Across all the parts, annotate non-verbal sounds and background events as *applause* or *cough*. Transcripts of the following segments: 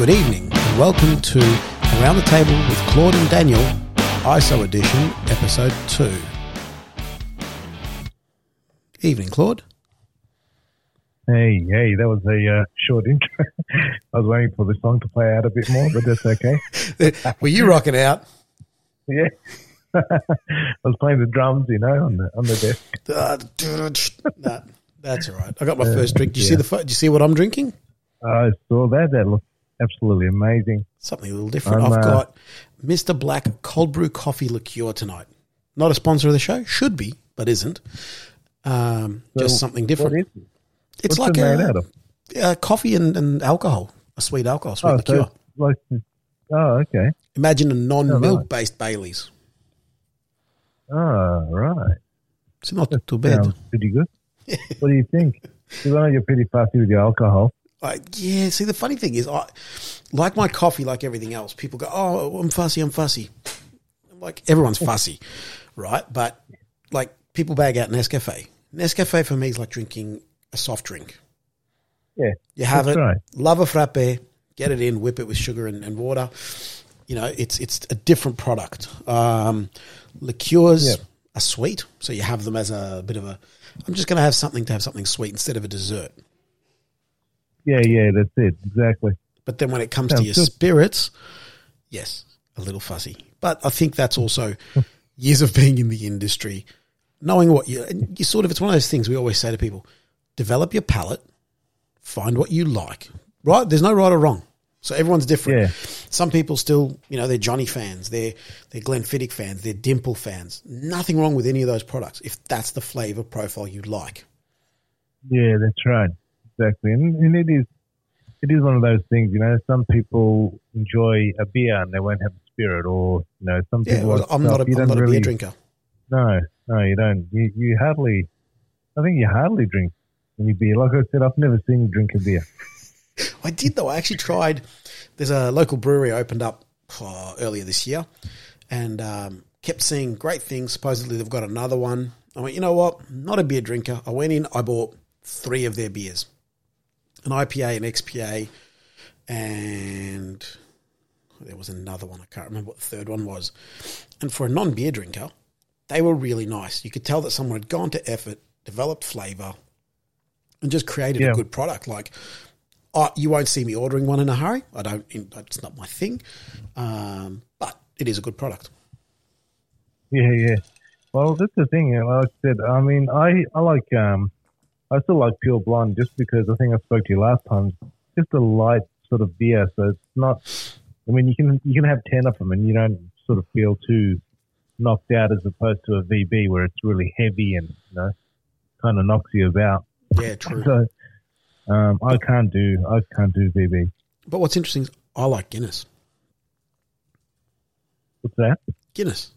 Good evening, and welcome to Around the Table with Claude and Daniel, ISO Edition, Episode 2. Evening, Claude. Hey, hey, that was a uh, short intro. *laughs* I was waiting for the song to play out a bit more, but that's okay. *laughs* Were you rocking out? Yeah. *laughs* I was playing the drums, you know, on the on the desk. Uh, nah, that's all right. I got my first drink. Do you see the? Do you see what I'm drinking? I saw that. That looked absolutely amazing. Something a little different. I'm, I've uh, got Mr. Black Cold Brew Coffee Liqueur tonight. Not a sponsor of the show. Should be, but isn't. Um, just something different. is it? It's What's like it a, uh, coffee and, and alcohol, a sweet alcohol, sweet Oh, liqueur. so like, oh, okay. Imagine a non-milk right. based Bailey's. Oh, right. It's not too bad. Pretty good. *laughs* what do you think? Because I know you're pretty fussy with your alcohol. Like, yeah. See, the funny thing is, I like my coffee, like everything else. People go, "Oh, I'm fussy. I'm fussy." I'm like everyone's *laughs* fussy, right? But like people bag out Nescafe. Nescafe for me is like drinking a soft drink. Yeah. You have it, right. love a frappe, get it in, whip it with sugar and, and water. You know, it's it's a different product. Um, liqueurs Yeah. are sweet, so you have them as a bit of a. I'm just going to have something to have something sweet instead of a dessert. Yeah, yeah, that's it. Exactly. But then when it comes to your good. spirits, yes, a little fuzzy. But I think that's also *laughs* years of being in the industry, knowing what you, and you sort of, it's one of those things we always say to people develop your palate, find what you like, right? There's no right or wrong. So everyone's different. Yeah. Some people still, you know, they're Johnny fans, they're they're Glenfiddich fans, they're Dimple fans. Nothing wrong with any of those products if that's the flavor profile you like. Yeah, that's right. Exactly. And, and it is it is one of those things, you know, some people enjoy a beer and they won't have a spirit or you know, some Yeah, people well, I'm stuff not a, I'm don't a really, beer drinker. No, no, you don't. You you hardly I think you hardly drink any beer. Like I said, I've never seen you drink a beer. *laughs* I did though. I actually tried. There's a local brewery opened up uh, earlier this year, and um, kept seeing great things. Supposedly they've got another one. I went, you know what? Not a beer drinker. I went in. I bought three of their beers, an IPA, an XPA, and there was another one. I can't remember what the third one was. And for a non-beer drinker, they were really nice. You could tell that someone had gone to effort, developed flavor, and just created a good product. Like, I, you won't see me ordering one in a hurry. I don't. It's not my thing, um, but it is a good product. Yeah, yeah. Well, that's the thing. Like I said, I mean, I I like um, I still like Pure Blonde just because I think I spoke to you last time. Just a light sort of beer, so it's not. I mean, you can you can have ten of them and you don't sort of feel too knocked out as opposed to a VB where it's really heavy and you know kind of knocks you about. Yeah, true. So um, I can't do I can't do VB. But what's interesting is I like Guinness. What's that? Guinness.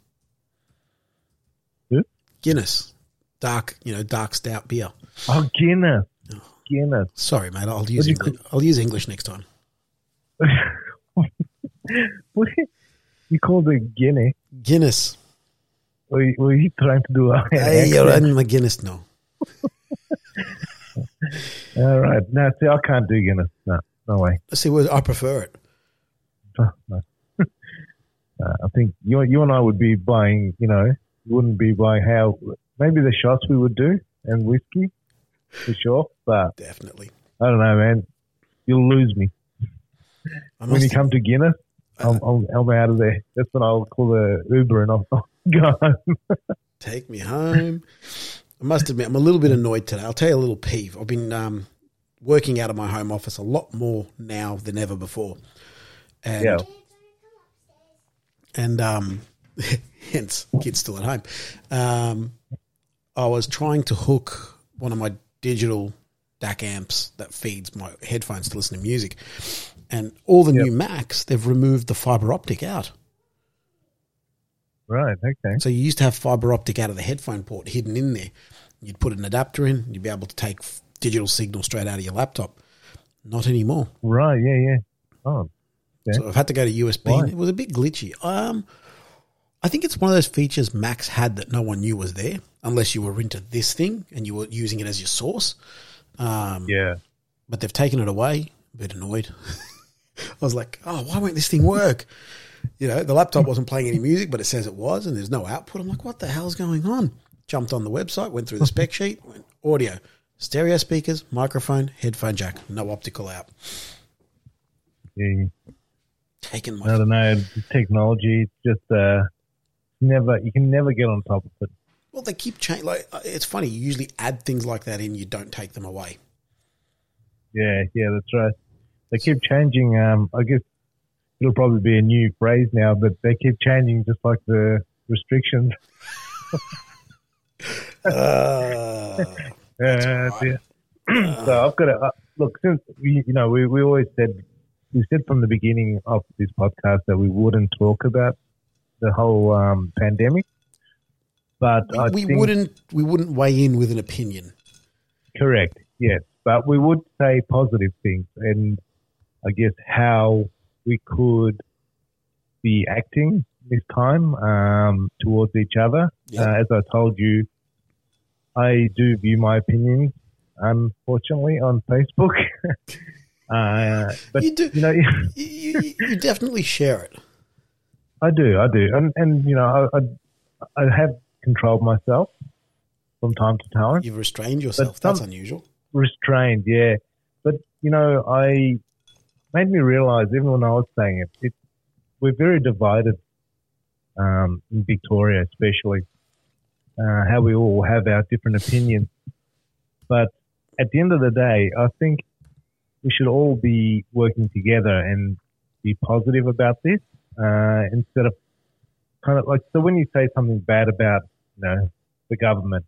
Who? Guinness. Dark, you know, dark stout beer. Oh, Guinness. Guinness. Sorry, mate. I'll use English. I'll use English next time. *laughs* What you called it Guinness? Guinness. Were you, were you trying to do a Hey, you're in my Guinness now. *laughs* All right. No, see, I can't do Guinness. No, no way. See, I prefer it. No. *laughs* uh, I think you, you and I would be buying, you know, wouldn't be buying how, maybe the shots we would do and whiskey, for sure. But Definitely. I don't know, man. You'll lose me. When you come to Guinness, I'm, I'm, I'm out of there. That's when I'll call the Uber and I'll, I'll go home. *laughs* take me home. I must admit, I'm a little bit annoyed today. I'll tell you a little peeve. I've been um, working out of my home office a lot more now than ever before, and Yeah. and um, *laughs* hence kids still at home. Um, I was trying to hook one of my digital DAC amps that feeds my headphones to listen to music, and all the Yep. new Macs they've removed the fiber optic out. Right. Okay. So you used to have fiber optic out of the headphone port hidden in there. You'd put an adapter in, you'd be able to take digital signal straight out of your laptop. Not anymore. Right. Yeah. Yeah. Oh. So I've had to go to USB. It was a bit glitchy. Um, I think it's one of those features Macs had that no one knew was there, unless you were into this thing and you were using it as your source. Um, yeah. But they've taken it away. A bit annoyed. *laughs* I was like, oh, why won't this thing work? You know, the laptop wasn't playing any music, but it says it was, and there's no output. I'm like, what the hell's going on? Jumped on the website, went through the spec *laughs* sheet, went audio, stereo speakers, microphone, headphone jack, no optical out. Yeah, Taking I don't know. Technology, it's just uh, never. You can never get on top of it. Well, they keep changing. Like uh, it's funny. You usually add things like that in, you don't take them away. Yeah, yeah, that's right. They keep changing. Um, I guess it'll probably be a new phrase now, but they keep changing just like the restrictions. Uh, *laughs* Uh, yeah. *clears throat* so I've got to uh, look. Since we, you know, we, we always said we said from the beginning of this podcast that we wouldn't talk about the whole um, pandemic, but I we think, wouldn't we wouldn't weigh in with an opinion. correct. Yes, but we would say positive things, and I guess how we could be acting this time um, towards each other. Yeah. Uh, as I told you, I do view my opinions, unfortunately, on Facebook. *laughs* uh, but You do. you know, *laughs* You, you, you definitely share it. I do, I do, and and you know, I I, I have controlled myself from time to time. You've restrained yourself. That's unusual. restrained, yeah. But you know, I made me realize even when I was saying it, it we're very divided um, in Victoria, especially uh, how we all have our different opinions. But at the end of the day, I think we should all be working together and be positive about this uh, instead of kind of like so when you say something bad about you know the government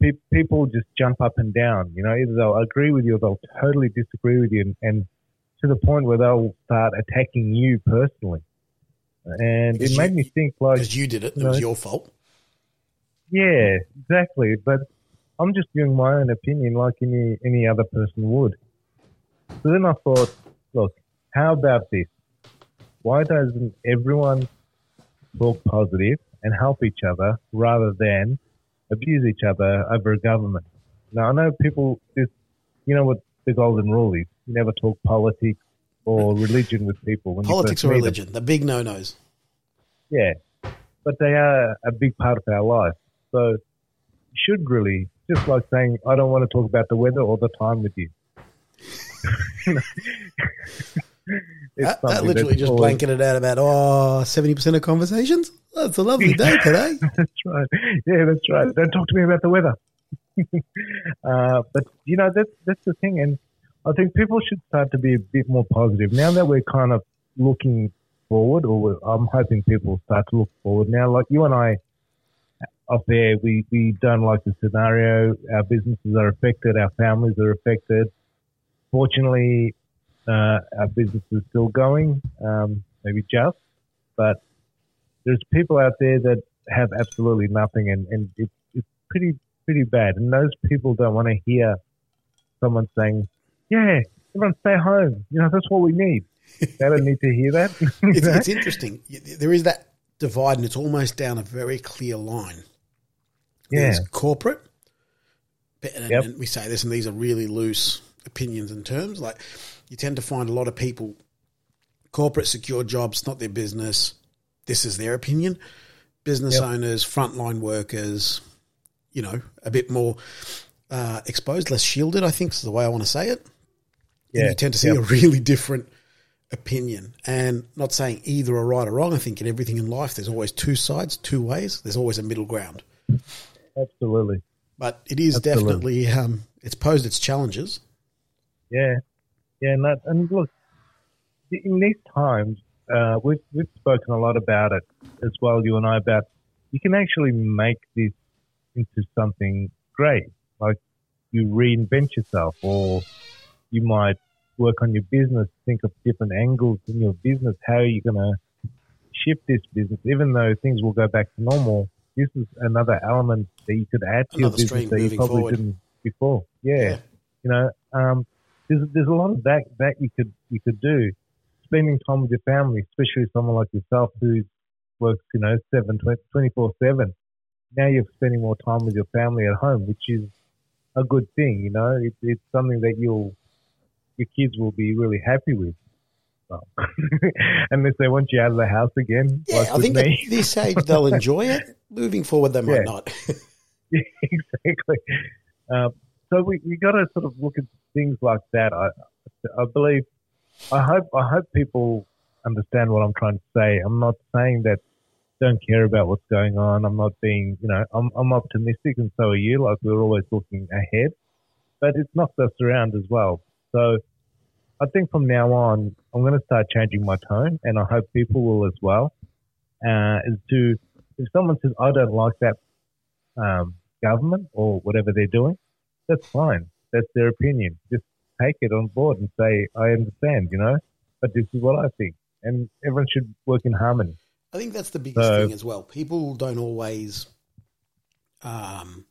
pe- people just jump up and down. You know, either they'll agree with you or they'll totally disagree with you, and, and to the point where they'll start attacking you personally. And it made you- me think, like, Because you did it. It No. was your fault. yeah, exactly. But I'm just giving my own opinion, like any any other person would. So then I thought, look, how about this? Why doesn't everyone talk positive and help each other rather than abuse each other over a government? Now I know people. You know what the golden rule is: you never talk politics or religion with people. When Politics or meet them. religion, the big no nos. Yeah, but they are a big part of our life. So you should really, just like saying, I don't want to talk about the weather all the time with you. *laughs* It's That, that literally just always- blanketed out about oh 70% of conversations. Oh, it's a lovely day today. *laughs* That's right. Yeah, that's right. Don't talk to me about the weather. *laughs* uh, but you know, that's that's the thing, and I think people should start to be a bit more positive now that we're kind of looking forward, or I'm hoping people start to look forward now. Like you and I, up there, we we don't like the scenario. Our businesses are affected. Our families are affected. Fortunately, uh, our business is still going, um, maybe just, but there's people out there that have absolutely nothing, and, and it's, it's pretty pretty bad. And those people don't want to hear someone saying, "Yeah, everyone stay home." You know, that's what we need. *laughs* They don't need to hear that. It's, *laughs* it's interesting. There is that divide, and it's almost down a very clear line. yeah, There's corporate, and, Yep. and we say this, and these are really loose opinions and terms. Like you tend to find a lot of people, corporate secure jobs, not their business. This is their opinion. Business Yep. owners, frontline workers, you know, a bit more uh, exposed, less shielded. I think is the way I want to say it. And yeah. you tend to see Yep. a really different opinion. And not saying either are right or wrong. I think in everything in life, there's always two sides, two ways. There's always a middle ground. absolutely. But it is Absolutely. definitely um, it's posed its challenges. Yeah, yeah, and that, and look, in these times, uh, we've we've spoken a lot about it as well. You and I about you can actually make this into something great. Like you reinvent yourself, or you might work on your business, think of different angles in your business. How are you going to shift this business? Even though things will go back to normal, this is another element that you could add to Another your business that you probably forward. didn't before. yeah Yeah. you know, um, there's there's a lot of that that you could you could do. Spending time with your family, especially someone like yourself who works, you know, seven twenty four seven. Now you're spending more time with your family at home, which is a good thing. You know, it, it's something that you'll your kids will be really happy with. well, *laughs* unless they want you out of the house again. Yeah, like I think at this age they'll *laughs* enjoy it. Moving forward, they might Yeah. not. Yeah, *laughs* exactly. Um, so we we got to sort of look at things like that. I I believe I hope I hope people understand what I'm trying to say. I'm not saying that don't care about what's going on. I'm not being you know I'm I'm optimistic and so are you. Like we're always looking ahead, but it's knocked us around as well. So I think from now on I'm going to start changing my tone, and I hope people will as well. Uh, is to if someone says I don't like that um, government or whatever they're doing, that's fine. That's their opinion. Just take it on board and say, I understand, you know, but this is what I think. And everyone should work in harmony. I think that's the biggest So- thing as well. People don't always, um,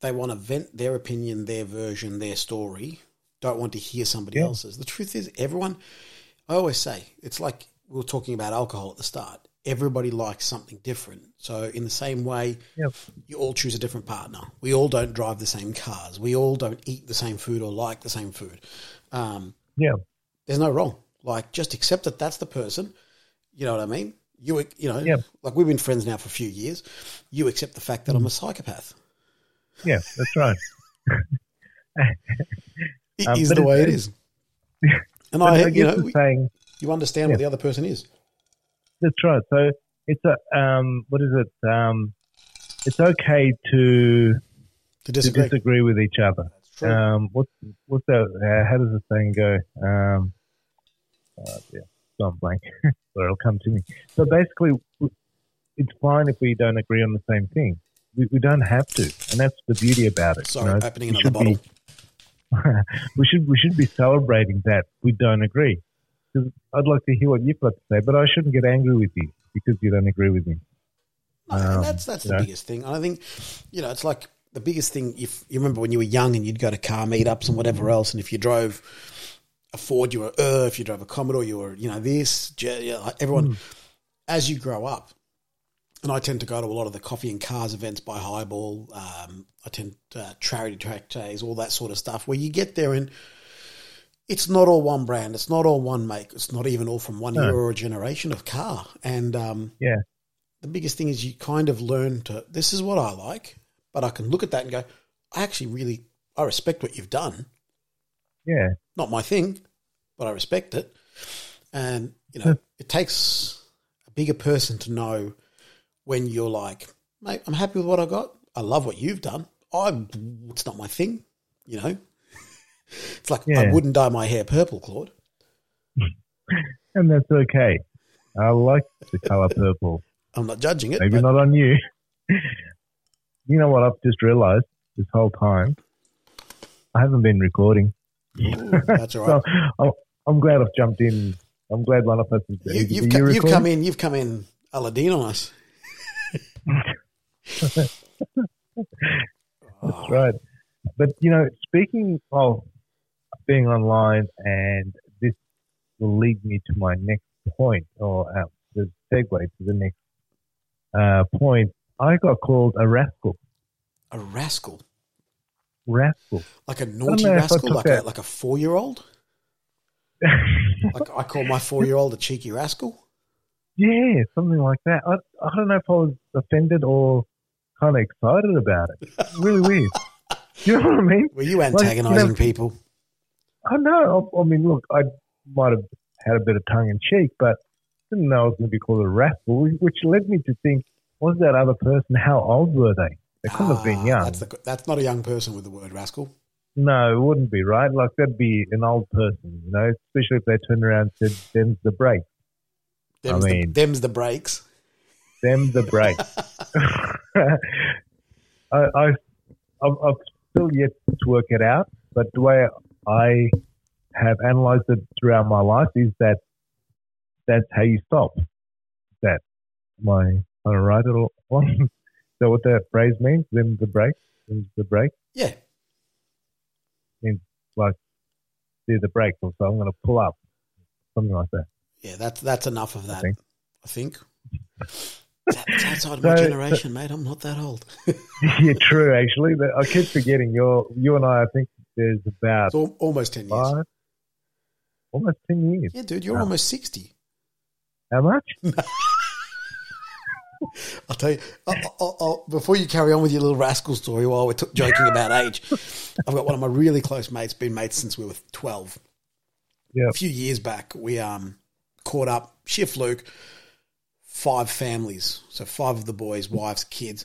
they want to vent their opinion, their version, their story. Don't want to hear somebody Yeah. else's. The truth is, everyone. I always say it's like we were talking about alcohol at the start. Everybody likes something different. So, in the same way, Yep. you all choose a different partner. We all don't drive the same cars. We all don't eat the same food or like the same food. Um, Yeah. there's no wrong. Like, just accept that that's the person. You know what I mean? You, you know, Yep. like we've been friends now for a few years. You accept the fact that I'm a psychopath. Yeah, that's right. *laughs* It Um, is the way it it's- *laughs* And I, you know, we- saying, you understand what the other person is. That's right. So it's a, um, what is it? Um, it's okay to, To to disagree. disagree with each other. Um, what's what's that? Uh, how does the saying go? Um, uh, yeah, gone blank. *laughs* Sorry, it'll come to me. So basically, it's fine if we don't agree on the same thing. We, we don't have to, and that's the beauty about it. you Sorry, know. opening another bottle. be- *laughs* we should we should be celebrating that we don't agree. 'Cause I'd like to hear what you've got to say, but I shouldn't get angry with you because you don't agree with me. No, Um, that's that's the know. biggest thing. And I think, you know, it's like the biggest thing. If you remember when you were young and you'd go to car meetups and whatever else, and if you drove a Ford, you were uh, if you drove a Commodore, you were you know this. Je- yeah, like Everyone, as you grow up, and I tend to go to a lot of the coffee and cars events by Highball. Um, I tend to uh, charity track days, all that sort of stuff, where you get there and. It's not all one brand. It's not all one make. It's not even all from one No. year or a generation of car. And um, Yeah, the biggest thing is you kind of learn to this is what I like, but I can look at that and go, I actually really I respect what you've done. yeah, Not my thing, but I respect it. And you know, it takes a bigger person to know when you're like, mate, I'm happy with what I got. I love what you've done. I it's not my thing, you know. It's like I wouldn't dye my hair purple, Claude. *laughs* and that's okay. I like the color purple. I'm not judging it. Maybe but not on you. *laughs* you know what? I've just realised this whole time, I haven't been recording. Ooh, *laughs* that's all right. So I'm, I'm glad I've jumped in. I'm glad one of us is. you, you've, are co- you come in. You've come in Aladdin on us. That's right. But you know, speaking of being online, and this will lead me to my next point, or uh, the segue to the next uh, point. I got called a rascal. A rascal, Rascal. like a naughty know if I rascal, like a like a four year old. *laughs* Like I call my four year old a cheeky rascal. yeah, something like that. I, I don't know if I was offended or kind of excited about it. Really weird. you know what I mean? *laughs* Were you you know- people? I know. I, I mean, look, I might have had a bit of tongue in cheek, but didn't know I was going to be called a rascal, which led me to think, was that other person, how old were they? They couldn't have been Ah, young. That's, the, that's not a young person with the word rascal. No, it wouldn't be, right? Like, that'd be an old person, you know, especially if they turned around and said, them's the break. Them's, I the, mean- them's the breaks. Them the break. *laughs* *laughs* I, I, I've, I've still yet to work it out, but the way I have analysed it throughout my life is that that's how you stop. That my I right at all? Is that what that phrase means? Them the break. Them's the break. Yeah, Means Like do the break, or so I'm going to pull up, something like that. yeah. That's that's enough of that. think. I think. That's outside of my So- generation, mate. I'm not that old. *laughs* *laughs* yeah, true. Actually, But I keep forgetting. You're you and I. I think there's about It's almost ten years. five. almost ten years. Yeah, dude, you're Wow. almost 60. How much? *laughs* I'll tell you, I'll, I'll, I'll, before you carry on with your little rascal story while we're t- joking about age, I've got one of my really close mates, been mates since we were 12. Yeah. A few years back, we um, caught up, sheer fluke, five families. So five of the boys, wives, kids,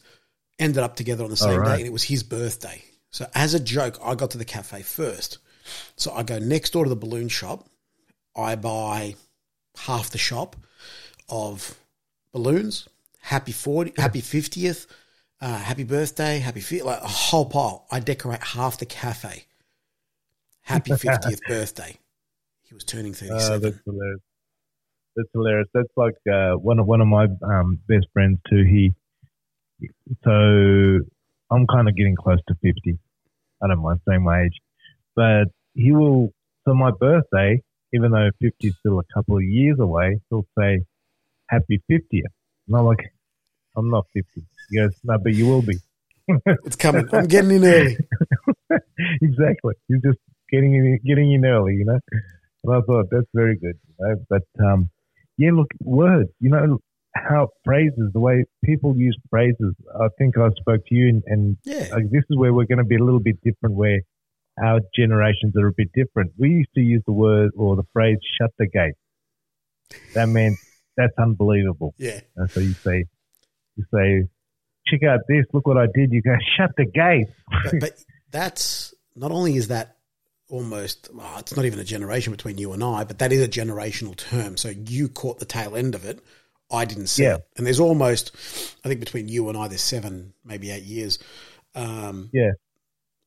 ended up together on the same right. day, and it was his birthday. So as a joke, I got to the cafe first. So I go next door to the balloon shop. I buy half the shop of balloons. Happy forty, *laughs* happy fiftieth, uh, happy birthday, happy fi- like a whole pile. I decorate half the cafe. Happy *laughs* fiftieth birthday. He was turning Uh, thirty-seven. that's hilarious. That's hilarious. That's like uh, one of one of my um, best friends too. He so I'm kind of getting close to fifty. I don't mind saying my age, but he will. So my birthday, even though 50 is still a couple of years away, he'll say happy 50th. And I'm like, I'm not 50. He goes, no, but you will be. *laughs* it's coming. I'm getting in early. *laughs* exactly. You're just getting in, getting in early, you know. And I thought that's very good, you know. But um, yeah, look, words, you know, how phrases, the way people use phrases. I think I spoke to you, and, and Yeah. like, this is where we're going to be a little bit different, where our generations are a bit different. We used to use the word or the phrase "shut the gate." That meant that's unbelievable. Yeah. And so you say, you say, check out this, look what I did. You go, shut the gate. But, but *laughs* that's not only is that almost it's not even a generation between you and I, but that is a generational term. So you caught the tail end of it. I didn't see Yeah. it. And there's almost I think between you and I there's seven, maybe eight years. Um, Yeah.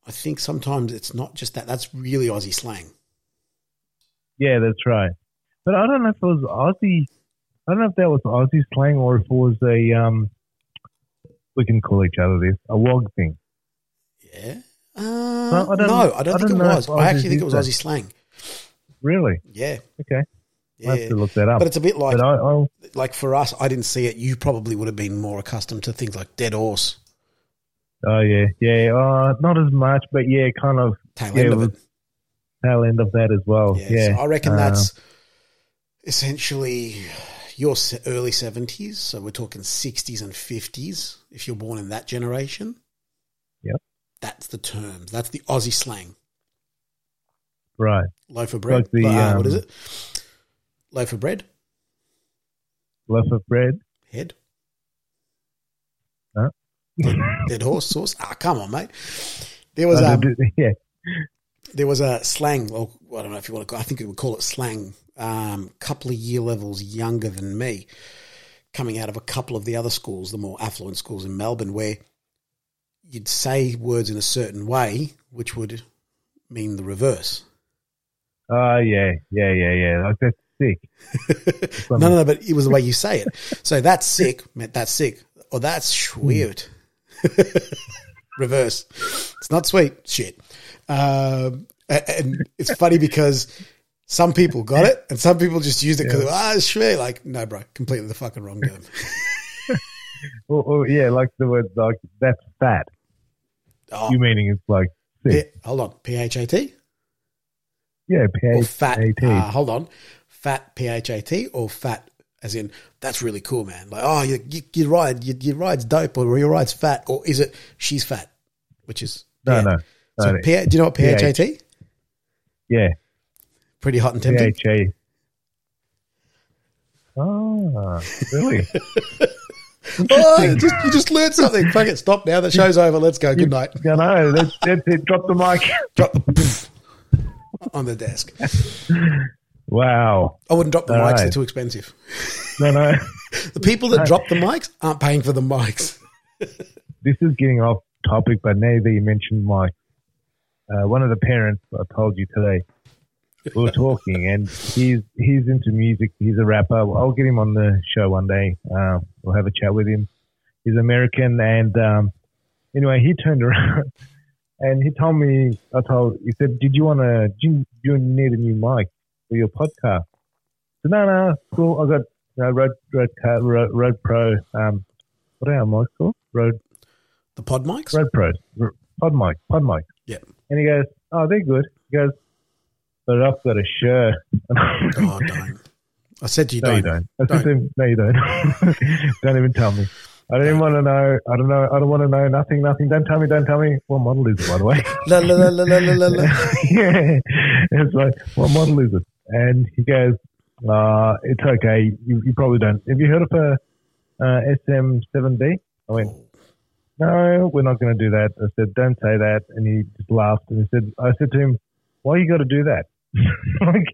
I think sometimes it's not just that. That's really Aussie slang. Yeah, that's right. But I don't know if it was Aussie. I don't know if that was Aussie slang or if it was a um. We can call each other this a wog thing. Yeah. Uh, I don't- no, I don't I think don't it know was. I actually think it was. Aussie slang. Really? Yeah. Okay. Yeah. I have to look that up. But it's a bit like But I, like for us, I didn't see it. You probably would have been more accustomed to things like dead horse, oh yeah, yeah. Uh, not as much, but yeah, kind of tail Yeah, end of it. tail end of that as well. Yeah, Yeah. so I reckon Uh, that's essentially your early seventies. So we're talking sixties and fifties. If you're born in that generation, Yep. that's the terms. That's the Aussie slang. right. Loaf of bread. Like the, um, is it? Loaf of bread. Loaf of bread. Head. Huh? *laughs* Dead horse sauce. Ah, come on, mate. There was Uh, um, *laughs* yeah. there was a slang. Well, I don't know if you want to. I think we would call it slang. Um, couple of year levels younger than me, coming out of a couple of the other schools, the more affluent schools in Melbourne, where you'd say words in a certain way, which would mean the reverse. Oh yeah, yeah, yeah, yeah. Like that's sick. *laughs* no, no, no, but it was the way you say it. So that's sick *laughs* meant that's sick, or that's weird. *laughs* Reverse. It's not sweet. Shit. Um, and it's funny because some people got it and some people just used it because, ah, it's sweet. Like, no, bro, completely the fucking wrong term. Or, or yeah, like the word like that's fat. Oh, You meaning it's like sick. hold on. P H A T Yeah, P fat? A T. Uh, hold on. Fat P H A T or fat as in that's really cool, man. Like, oh, you, you, your ride, your, your ride's dope, or your ride's fat, or is it she's fat, which is No, yeah. no. So no, P- do you know what P H A T? yeah, Pretty hot and tempting. H A. Ah, *laughs* oh, really? Oh, you just, you just learned something. Fuck it, stop now. The show's over. Let's go. Good night. I know. That's, that's it. Drop the mic. Drop the *laughs* on the desk. *laughs* Wow. I wouldn't drop the All mics; right. they're too expensive. No, no. *laughs* The people that drop the mics aren't paying for the mics. *laughs* this is getting off topic, but now that you mentioned Mike, uh, one of the parents I told you today, we were talking, and he's he's into music. He's a rapper. I'll get him on the show one day. Uh, we'll have a chat with him. He's American, and um, anyway, he turned around *laughs* and he told me. I told he said, "Did you want to? Do you need a new mic for your podcast?" Said, "No, no, cool. I got you know, Rode Rode, Car- Rode Rode Pro. Um, what are our mics called? Rode. The pod mics. Rode Pros, R- Pod mic, Pod mic. Yeah. And he goes, "Oh, they're good." He goes, "But I've got a shirt, *laughs* Oh, don't. I said to you, no, don't. you don't. I said Don't. to him, no, you don't. *laughs* don't even tell me. I don't even want to know. I don't know. I don't want to know. Nothing. Nothing. Don't tell me. Don't tell me. What model is it, by the way? *laughs* La, la, la, la, la, la, la. yeah. It's like, what model is it? And he goes, uh, it's okay. You, you probably don't. Have you heard of a uh, SM7B? I went, no, we're not going to do that. I said, don't say that. And he just laughed. And he said, I said to him, why you got to do that? *laughs* like,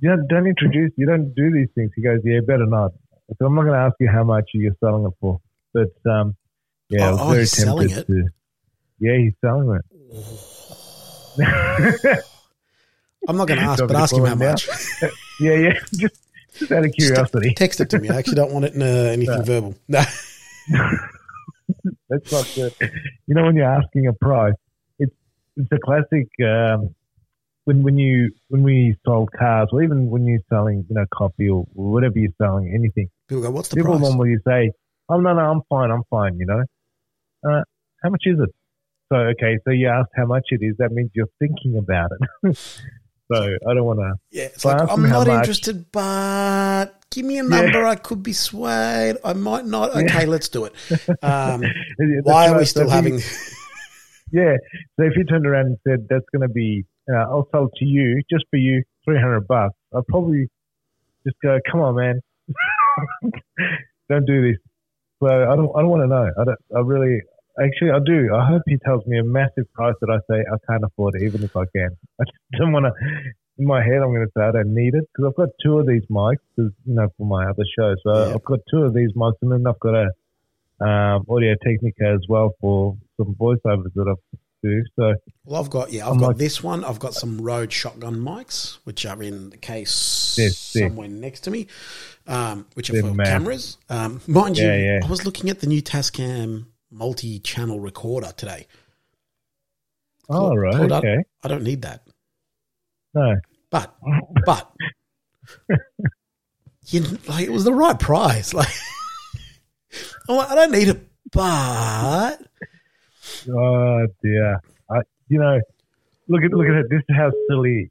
you don't, don't introduce, you don't do these things. He goes, yeah, better not. I said, I'm not going to ask you how much you're selling it for. But, um, yeah, I Oh, was oh, very he's selling tempted to. Yeah, he's selling it. *laughs* I'm not going to ask, but ask him how much. *laughs* yeah, yeah. *laughs* Just, just out of curiosity. Text it to me. I actually don't want it in uh, anything No. verbal. No. *laughs* That's not good. You know, when you're asking a price, it's it's a classic. Um, when when you when we sold cars, or even when you're selling, you know, coffee or whatever you're selling, anything, People go, what's the people price? normally say, "Oh no, no, I'm fine, I'm fine." You know, uh, how much is it? So okay, so you asked how much it is. That means you're thinking about it. So I don't want to. Yeah, it's like, I'm not interested, but give me a number. I could be swayed. I might not. Okay, let's do it. Um, *laughs* why are we still having. *laughs* Yeah. So if you turned around and said that's going to be, uh, I'll sell to you just for you, three hundred bucks, I'd probably just go, come on, man, *laughs* don't do this. So I don't, I don't want to know. I don't, I really, actually, I do. I hope he tells me a massive price that I say I can't afford it, even if I can. *laughs* I just don't want to. In my head, I'm going to say I don't need it because I've got two of these mics, you know, for my other show. So Yeah. I've got two of these mics, and then I've got a um, Audio Technica as well for some voiceovers that I do. So Well, I've got, yeah, I've I'm got like- this one. I've got some Rode shotgun mics, which are in the case Yes, yes. somewhere next to me, um, which are They're for mad. cameras. Um, mind Yeah, you, yeah. I was looking at the new Tascam multi-channel recorder today. Oh, right. Up. okay. I don't need that. No. But, *laughs* but, you like it was the right price. *laughs* Like, like, I don't need it, but Oh, dear. I, you know, look at look at it. This is how silly.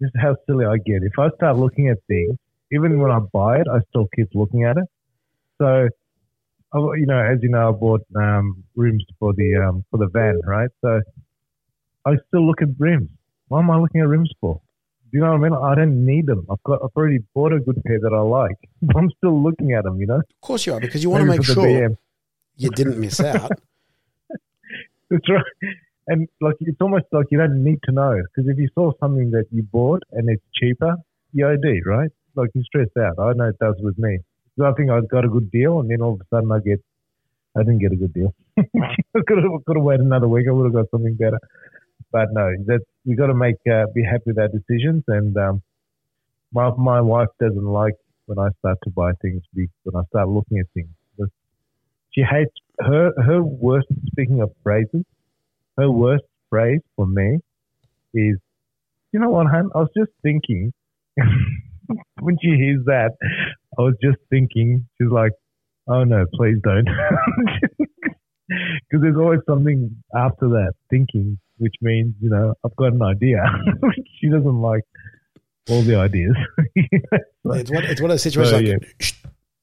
This is how silly I get. If I start looking at things, even when I buy it, I still keep looking at it. So, you know, as you know, I bought um, rims for the um, for the van, right? So, I still look at rims. Why am I looking at rims for? Do you know what I mean? I don't need them. I've got. I've already bought a good pair that I like. *laughs* I'm still looking at them. You know. of course you are because you want to make sure you didn't miss out. *laughs* That's right. And like it's almost like you don't need to know because if you saw something that you bought and it's cheaper, you OD, right? Like you stress out. I know it does with me. So I think I got a good deal, and then all of a sudden I get, I didn't get a good deal. I *laughs* could have could have waited another week. I would have got something better. But no, that we got to make uh, be happy with our decisions. And um, my my wife doesn't like when I start to buy things when I start looking at things. But she hates her her worst. Speaking of phrases, her worst phrase for me is, you know what, hun? I was just thinking. *laughs* when she hears that, I was just thinking. She's like, "Oh no, please don't," *laughs* because there's always something after that thinking, which means you know I've got an idea. *laughs* she doesn't like all the ideas. *laughs* It's one, it's one of those situations So, like, yeah. shh,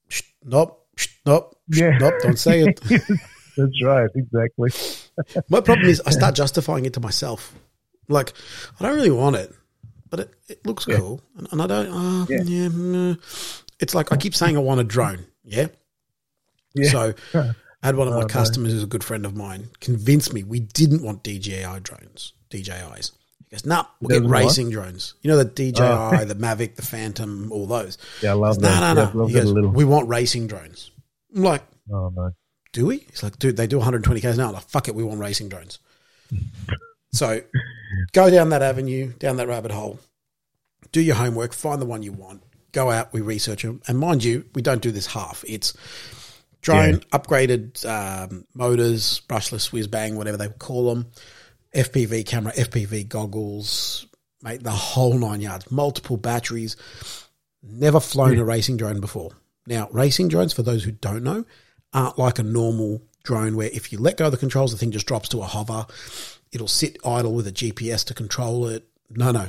shh, nope, shh, nope, shh, Yeah. nope, don't say it. That's right, exactly. My problem is I start justifying it to myself. Like, I don't really want it, but it, it looks Yeah. cool. And, and I don't, uh, yeah. Yeah. mm. It's like I keep saying I want a drone. Yeah. Yeah. So I had one of *laughs* oh, my Oh, no. customers who's a good friend of mine convince me we didn't want DJI drones, DJIs. He goes, nah, we'll get what? racing drones. You know, the DJI, Oh. *laughs* the Mavic, the Phantom, all those. Yeah, I love No, that. no, Yeah, no. He goes, we want racing drones. I'm like, Oh no. do we? He's like, dude, they do 120 k's an hour. I'm like, fuck it, we want racing drones. *laughs* so go down that avenue, down that rabbit hole, do your homework, find the one you want, go out, we research them. And mind you, we don't do this half. It's drone, upgraded um, motors, brushless, whiz bang, whatever they call them, FPV camera, FPV goggles, mate, the whole nine yards, multiple batteries. Never flown a racing drone before. Now, racing drones, for those who don't know, aren't like a normal drone where if you let go of the controls, the thing just drops to a hover. It'll sit idle with a GPS to control it. No, no.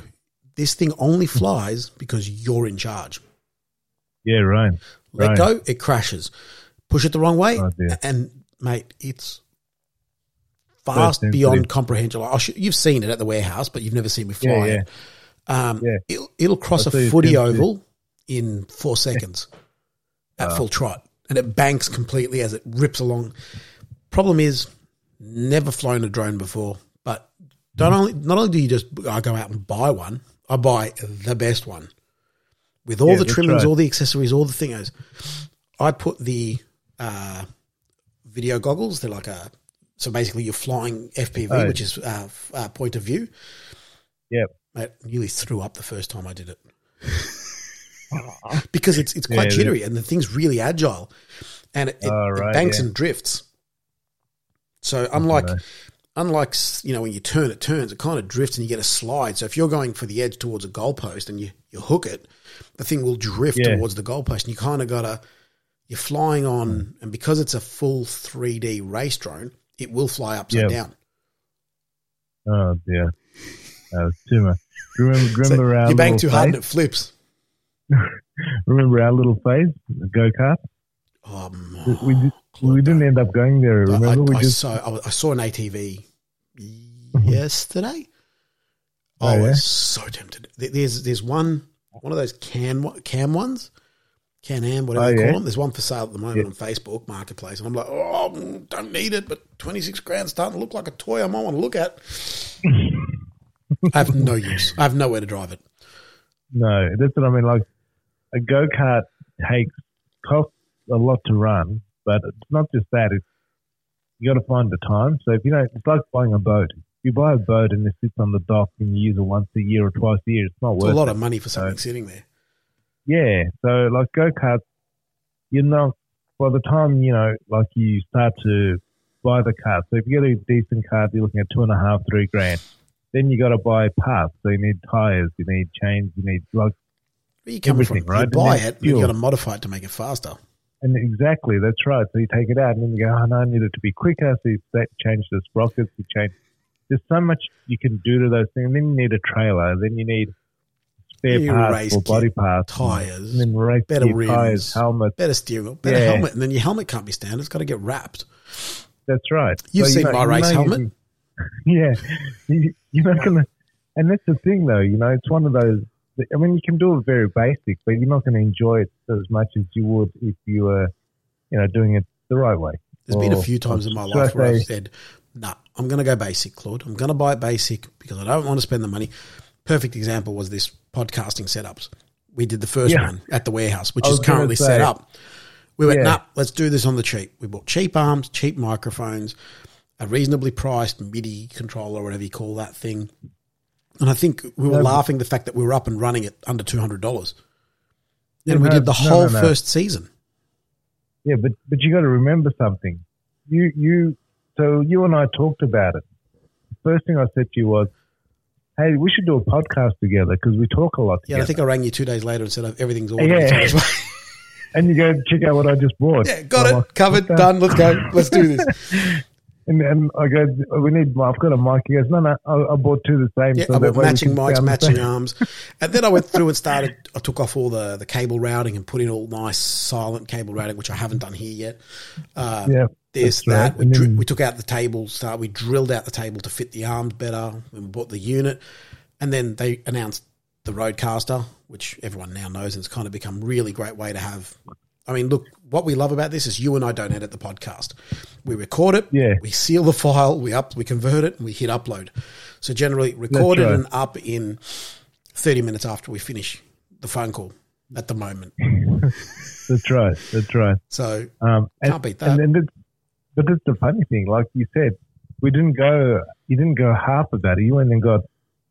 This thing only flies because you're in charge. Yeah, right. Let Right. go, it crashes. Push it the wrong way, Oh, and mate, it's fast beyond comprehension. Like, I'll sh- you've seen it at the warehouse, but you've never seen me fly Yeah, yeah. it. Um, Yeah. it'll, it'll cross I a footy oval in four seconds at Wow. full trot, and it banks completely as it rips along. Problem is, never flown a drone before, but don't only not only do you just go out and buy one, I buy the best one with all Yeah, the trimmings, right. all the accessories, all the thingos. I put the uh, video goggles. They're like a so basically you're flying FPV, Oh. which is uh, uh, point of view. Yep. Mate, nearly threw up the first time I did it *laughs* because it's it's quite Yeah, jittery and the thing's really agile and it, it, Oh, it banks yeah. and drifts. So unlike. Unlike you know when you turn it turns it kind of drifts and you get a slide. So if you're going for the edge towards a goalpost and you you hook it, the thing will drift Yeah. towards the goalpost and you kind of gotta you're flying on and because it's a full 3D race drone, it will fly upside Yeah. down. Oh dear. That was too much. Remember, *laughs* So remember our you bang too hard and it flips. *laughs* Remember our little phase, go kart? Um, We did, we didn't end up going there. I, Remember, we just saw I, I saw an ATV yesterday. Oh, I yeah? was so tempted. There's there's one one of those can cam ones, Can-Am whatever Oh, call yeah? them. There's one for sale at the moment Yeah. on Facebook Marketplace, and I'm like, oh, mm, don't need it, but 26 grand starting to look like a toy. I might want to look at. *laughs* I have no use. I have nowhere to drive it. no. That's what I mean. Like a go kart takes costs a lot to run, but it's not just that. It's you got to find the time. So if you don't, it's like buying a boat. If you buy a boat and it sits on the dock and you use it once a year or twice a year, it's not It's worth a lot it. of money for something sitting there. Yeah. So like go karts, you're not by the time you know, like you start to buy the cart. So if you get a decent cart, you're looking at two and a half, three grand. Then you got to buy parts. So you need tires, you need chains, you need like, Where you coming from? Right? You buy it, you fuel. got to modify it to make it faster. And exactly that's right. So you take it out, and then you go, oh no, I need it to be quicker. So you change the sprockets, you change. There's so much you can do to those things. And then you need a trailer. Then you need spare You parts or body parts, tyres, and then race better rims. tires, helmets. Better steering wheel, better Yeah. helmet, and then your helmet can't be standard. It's got to get wrapped. That's right. You've So, seen you know- my you race know helmet. you- *laughs* yeah, you, you're not gonna. And that's the thing, though. You know, it's one of those. I mean, you can do it very basic, but you're not going to enjoy it as much as you would if you were, you know, doing it the right way. There's been a few times in my life where I've said, "Nah, I'm going to go basic, Claude. I'm going to buy it basic because I don't want to spend the money." Perfect example was this podcasting setups. We did the first Yeah. one at the warehouse, which is currently say. set up. We went, Yeah. nah, let's do this on the cheap. We bought cheap arms, cheap microphones, a reasonably priced MIDI controller, whatever you call that thing. And I think we were No, laughing the fact that we were up and running at under two hundred dollars. And we did the no, whole no, no. first season. Yeah, but but you got to remember something. You you so you and I talked about it. The first thing I said to you was, "Hey, we should do a podcast together because we talk a lot Yeah. I think I rang you two days later and said oh, everything's ordered. Yeah. it's on its way. and you go check out what I just bought. *laughs* Yeah, got I'm it. like, Covered. Done. Let's go. Let's do this. *laughs* And, and I go, we need. I've got a mic. He goes, no, no, I, I bought two the same. Yeah, so I bought matching mics, matching arms. And then I went through and started, I took off all the, the cable routing and put in all nice silent cable routing, which I haven't done here yet. Uh, Yeah, this, that's right. that. We, then- we took out the table, start, we drilled out the table to fit the arms better. We bought the unit. And then they announced the RodeCaster, which everyone now knows, and it's kind of become really great way to have. I mean, look, what we love about this is you and I don't edit the podcast. We record it, Yeah. we seal the file, we up, we convert it, and we hit upload. So generally, record it and up in thirty minutes after we finish the phone call. At the moment, *laughs* That's right. That's right. so Um, and, Can't beat that. And but that's the funny thing. Like you said, we didn't go. You didn't go half of that. You went and got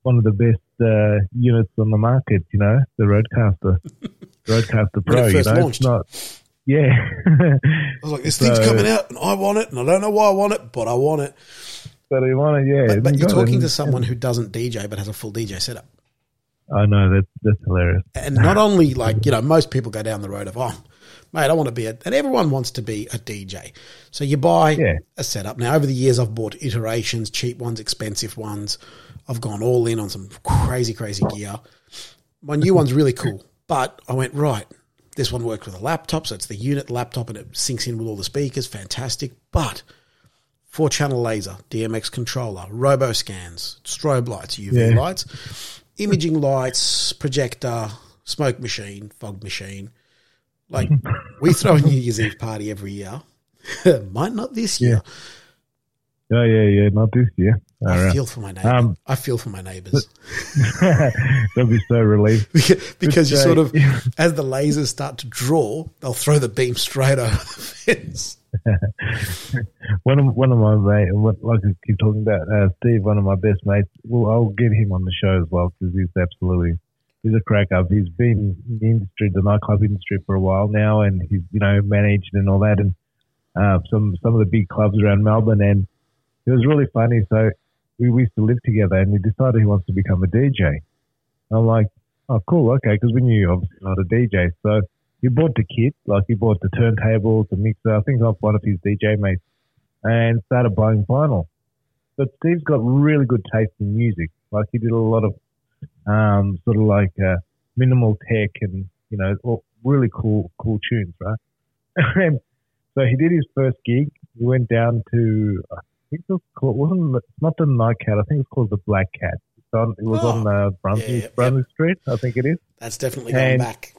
one of the best uh, units on the market. You know, the RodeCaster, *laughs* RodeCaster Pro. it first you know, launched. it's not. Yeah, I was like, "This thing's coming out, and I want it, and I don't know why I want it, but I want it." but you want to. Yeah, But, but you you're got it. talking to someone who doesn't DJ but has a full DJ setup. I know that's that's hilarious. And not only like, you know, most people go down the road of, oh, mate, I want to be a, and everyone wants to be a DJ. So you buy Yeah. a setup. Now, over the years, I've bought iterations, cheap ones, expensive ones. I've gone all in on some crazy, crazy gear. My new one's really cool, but I went, right, this one works with a laptop. So it's the unit laptop and it syncs in with all the speakers. Fantastic. But four channel laser, DMX controller, robo scans, strobe lights, UV Yeah. lights, imaging lights, projector, smoke machine, fog machine. Like *laughs* we throw a New Year's Eve party every year. *laughs* Might not this year. Oh yeah, yeah, not this year. All I right. feel for my neighbor. Um, I feel for my neighbors *laughs* They'll be so relieved. *laughs* because you sort of, as the lasers start to draw, they'll throw the beam straight over the fence. *laughs* one of one of my mates, what like I keep talking about, uh, Steve, one of my best mates. Well, I'll get him on the show as well because he's absolutely he's a crack up. He's been in the industry, the nightclub industry, for a while now, and he's you know managed and all that, and uh, some some of the big clubs around Melbourne. And it was really funny. So we, we used to live together, and he decided he wants to become a DJ. I'm like, oh, cool, okay, because we knew obviously not a DJ, so. He bought the kit, like he bought the turntables, the mixer, I think off one of his DJ mates, and started buying vinyl. But Steve's got really good taste in music. Like he did a lot of um, sort of like uh, minimal tech and you know all really cool cool tunes, right? *laughs* and so he did his first gig. He went down to I think it was called wasn't it's not the Night Cat. I think it's called the Black Cat. It's on, it was Oh. on uh, Brunswick, Yeah, yeah, Brunswick Street, I think it is. That's definitely going back.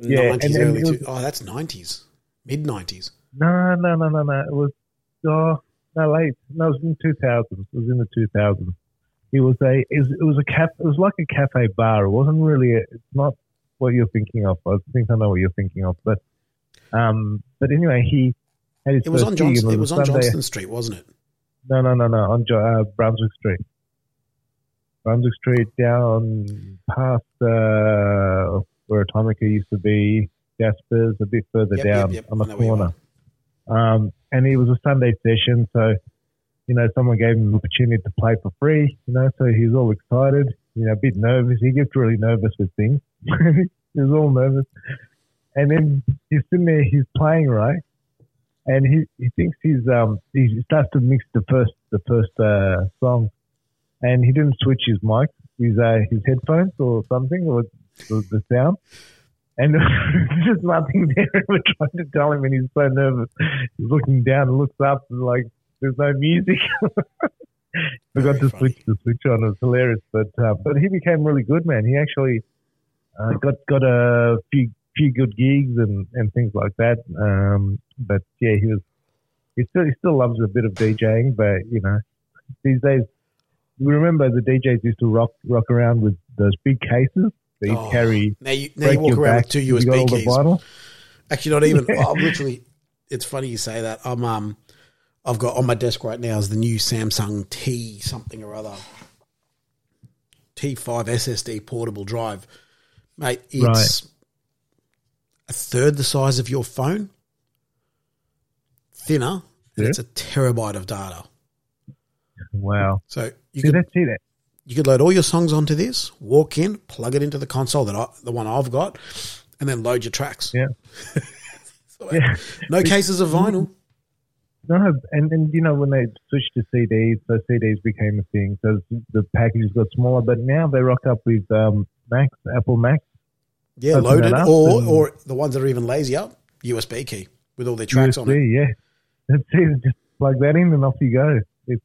Yeah, 90s, and it was- oh, that's 90s, mid 90s. No, no, no, no, no. It was oh, no late. No, it was in two thousands. It was in the two thousands. It was a it was, it was a caf. It was like a cafe bar. It wasn't really. A, it's not what you're thinking of. I think I know what you're thinking of. But um, but anyway, he had his It was on gig and Johnston. It was on Sunday- Johnston Street, wasn't it? No, no, no, no. On uh, Brunswick Street. Brunswick Street down past uh, where Atomica used to be. Jasper's a bit further Yep, yep, down yep. on the I know where you corner. Um, and it was a Sunday session, so you know someone gave him the opportunity to play for free. You know, so he was all excited. You know, a bit nervous. He gets really nervous with things. *laughs* he was all nervous, and then he's sitting there. He's playing right, and he, he thinks he's um he starts to mix the first the first uh, song, and he didn't switch his mic, his uh, his headphones or something or the, the sound. And *laughs* there's just nothing there. *laughs* We're trying to tell him, and he's so nervous. He's looking down and looks up, and like there's no music. *laughs* Forgot to funny. switch the switch on. It was hilarious, but uh, but he became really good, man. He actually uh, got got a few few good gigs and, and things like that. Um, but yeah, he was he still he still loves a bit of DJing, but you know these days we remember the DJs used to rock rock around with those big cases that you Oh, carry. Now you, now you walk around with two you USB keys. Actually, not even. *laughs* I'm literally. It's funny you say that. I'm um, I've got on my desk right now is the new Samsung T something or other. T5 SSD portable drive, mate. It's Right. a third the size of your phone, thinner, and Yeah. it's a terabyte of data. Wow, So you see could that's it. you could load all your songs onto this, walk in, plug it into the console that I, the one I've got, and then load your tracks. Yeah. *laughs* So, Yeah. No cases of vinyl. No, and, and you know when they switched to CDs, so CDs became a thing. So the packages got smaller, but now they rock up with um, Macs, Apple Macs. Yeah, Open loaded, or or the ones that are even lazier, USB key with all their tracks on it. Yeah. It. Just plug that in and off you go. It's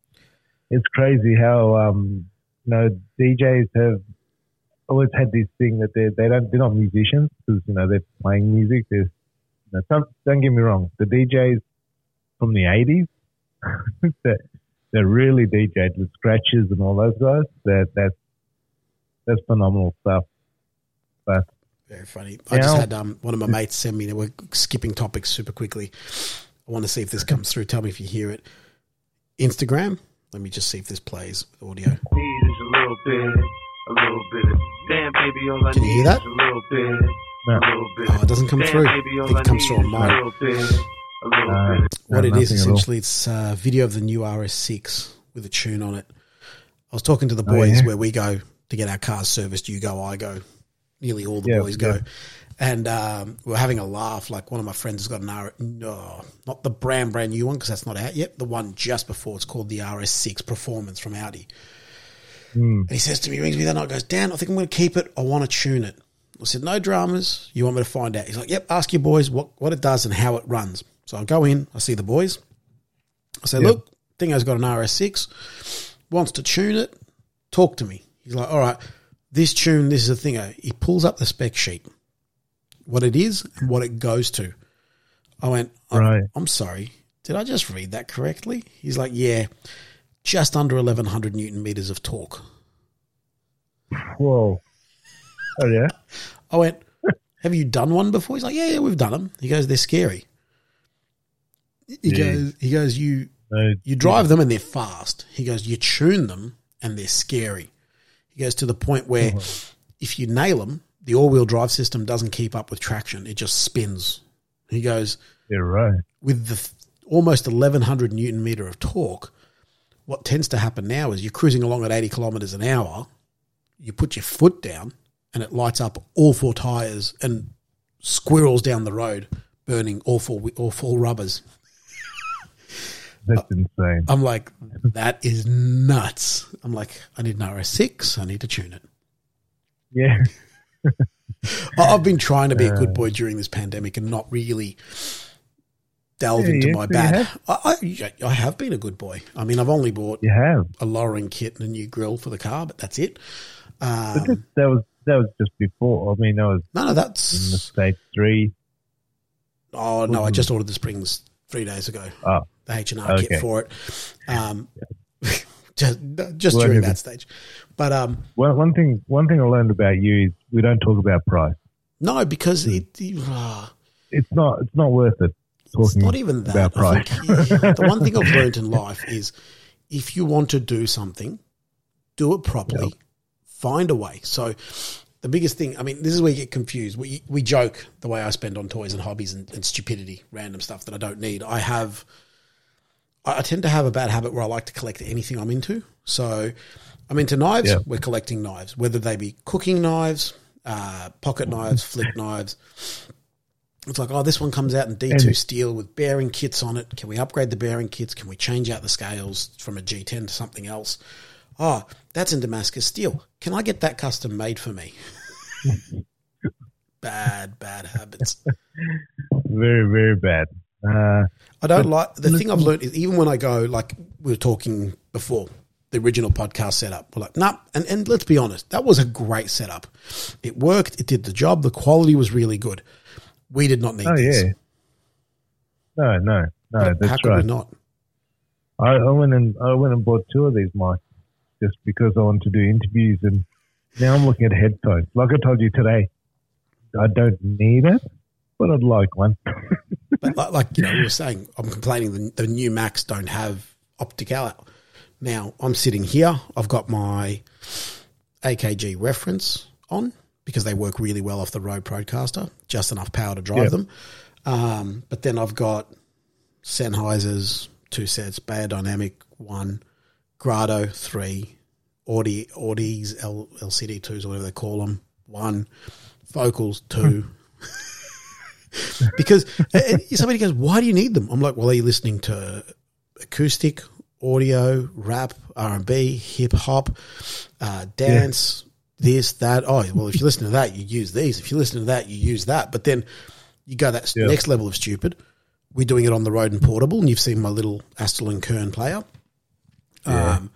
it's crazy how um, you know DJs have always had this thing that they they don't they're not musicians because you know they're playing music. There's you know, some, don't get me wrong, the DJs from the '80s *laughs* that that really DJed with scratches and all those guys. That that's that's phenomenal stuff. But Very funny. I just had um, one of my mates send me. They were skipping topics super quickly. I want to see if this comes through. Tell me if you hear it. Instagram. Let me just see if this plays with audio. need a little bit, a little bit. Damn, baby, all I Can you hear that? a little bit, No. little bit. Oh, it doesn't come Damn, through. baby, I all think it comes through on is mine. A little bit, a little Uh. What no, it is nothing at all. essentially, it's a video of the new RS6 with a tune on it. I was talking to the Oh, boys yeah? where we go to get our cars serviced. You go, I go. Nearly all the Yeah, boys go. And um, we we're having a laugh. Like one of my friends has got an R, no, not the brand brand new one because that's not out yet. The one just before it's called the RS6 Performance from Audi. And he says to me, he rings me that night, goes, Dan, I think I'm going to keep it. I want to tune it. I said, no dramas. You want me to find out? He's like, yep, ask your boys what, what it does and how it runs. So I go in, I see the boys. I say, Yeah. look, Dingo's got an RS6, wants to tune it. Talk to me. He's like, all right, this tune, this is a Thingo. He pulls up the spec sheet, what it is and what it goes to. I went, I'm, Right. I'm sorry. Did I just read that correctly? He's like, yeah, just under 1100 newton meters of torque. Whoa. Oh yeah. I went, have you done one before? He's like, yeah, yeah, we've done them. He goes, they're scary. He Yeah. goes, he goes, you No, you drive them and they're fast. He goes, you tune them and they're scary. He goes to the point where uh-huh. if you nail them, the all-wheel drive system doesn't keep up with traction; it just spins. He goes You're right. with the th- almost 1100 newton meter of torque. What tends to happen now is you're cruising along at 80 kilometers an hour. You put your foot down and it lights up all four tires and squirrels down the road, burning all four all four rubbers. That's insane. I'm like, that is nuts. I'm like, I need an RS6. I need to tune it. Yeah. I've been trying to be a good boy during this pandemic and not really delve Yeah, into my bad. I, I, I have been a good boy. I mean, I've only bought You have. a lowering kit and a new grill for the car, but that's it. But Um, that, that was that was just before. I mean, that was no, no, in the that's. stage three. Oh no, I just ordered the springs three days ago. Oh, The H and R kit for it. Um, *laughs* just just Well, during that stage, but um, one one thing one thing I learned about you is we don't talk about price. no, because it. ah, It's not it's not worth it. It's Talking not even that. about price. think the one thing I've learned in *laughs* life is if you want to do something, do it properly, find a way. So the biggest thing, I mean, this is where you get confused. We, we joke the way I spend on toys and hobbies and, and stupidity, random stuff that I don't need. I have, I tend to have a bad habit where I like to collect anything I'm into. So I'm into knives. Yeah. We're collecting knives, whether they be cooking knives, uh, pocket knives, flip knives. It's like, oh, this one comes out in D2 And- steel with bearing kits on it. Can we upgrade the bearing kits? Can we change out the scales from a G10 to something else? Oh, that's in Damascus steel. Can I get that custom made for me? *laughs* bad, bad habits. Very very bad. Uh, I don't like the thing I've learned is even when I go like we were talking before the original podcast setup, we're like, nah, and, and let's be honest, that was a great setup. It worked, it did the job, the quality was really good. We did not need oh this. yeah. No no no. But how that's could right. we not? I, I went and I went and bought two of these mics just because I wanted to do interviews, and now I'm looking at headphones. Like I told you today, I don't need it, but I'd like one. But like, like you know, we were saying, I'm complaining the, the new Macs don't have optic out. Now I'm sitting here. I've got my AKG reference on because they work really well off the Rode Procaster, just enough power to drive Yeah. them. Um, but then I've got Sennheiser's two sets, Beyerdynamic one, Grado three, Audi Audeze L, LCD twos or whatever they call them one, Focals two. *laughs* because somebody goes, "Why do you need them?" I'm like, "Well, are you listening to acoustic, audio, rap, R and B, hip hop, uh, dance, this, that?" Oh, well, if you listen to that, you use these. If you listen to that, you use that. But then you go that Yeah. next level of stupid. We're doing it on the road and portable, and you've seen my little Astell and Kern player. Um,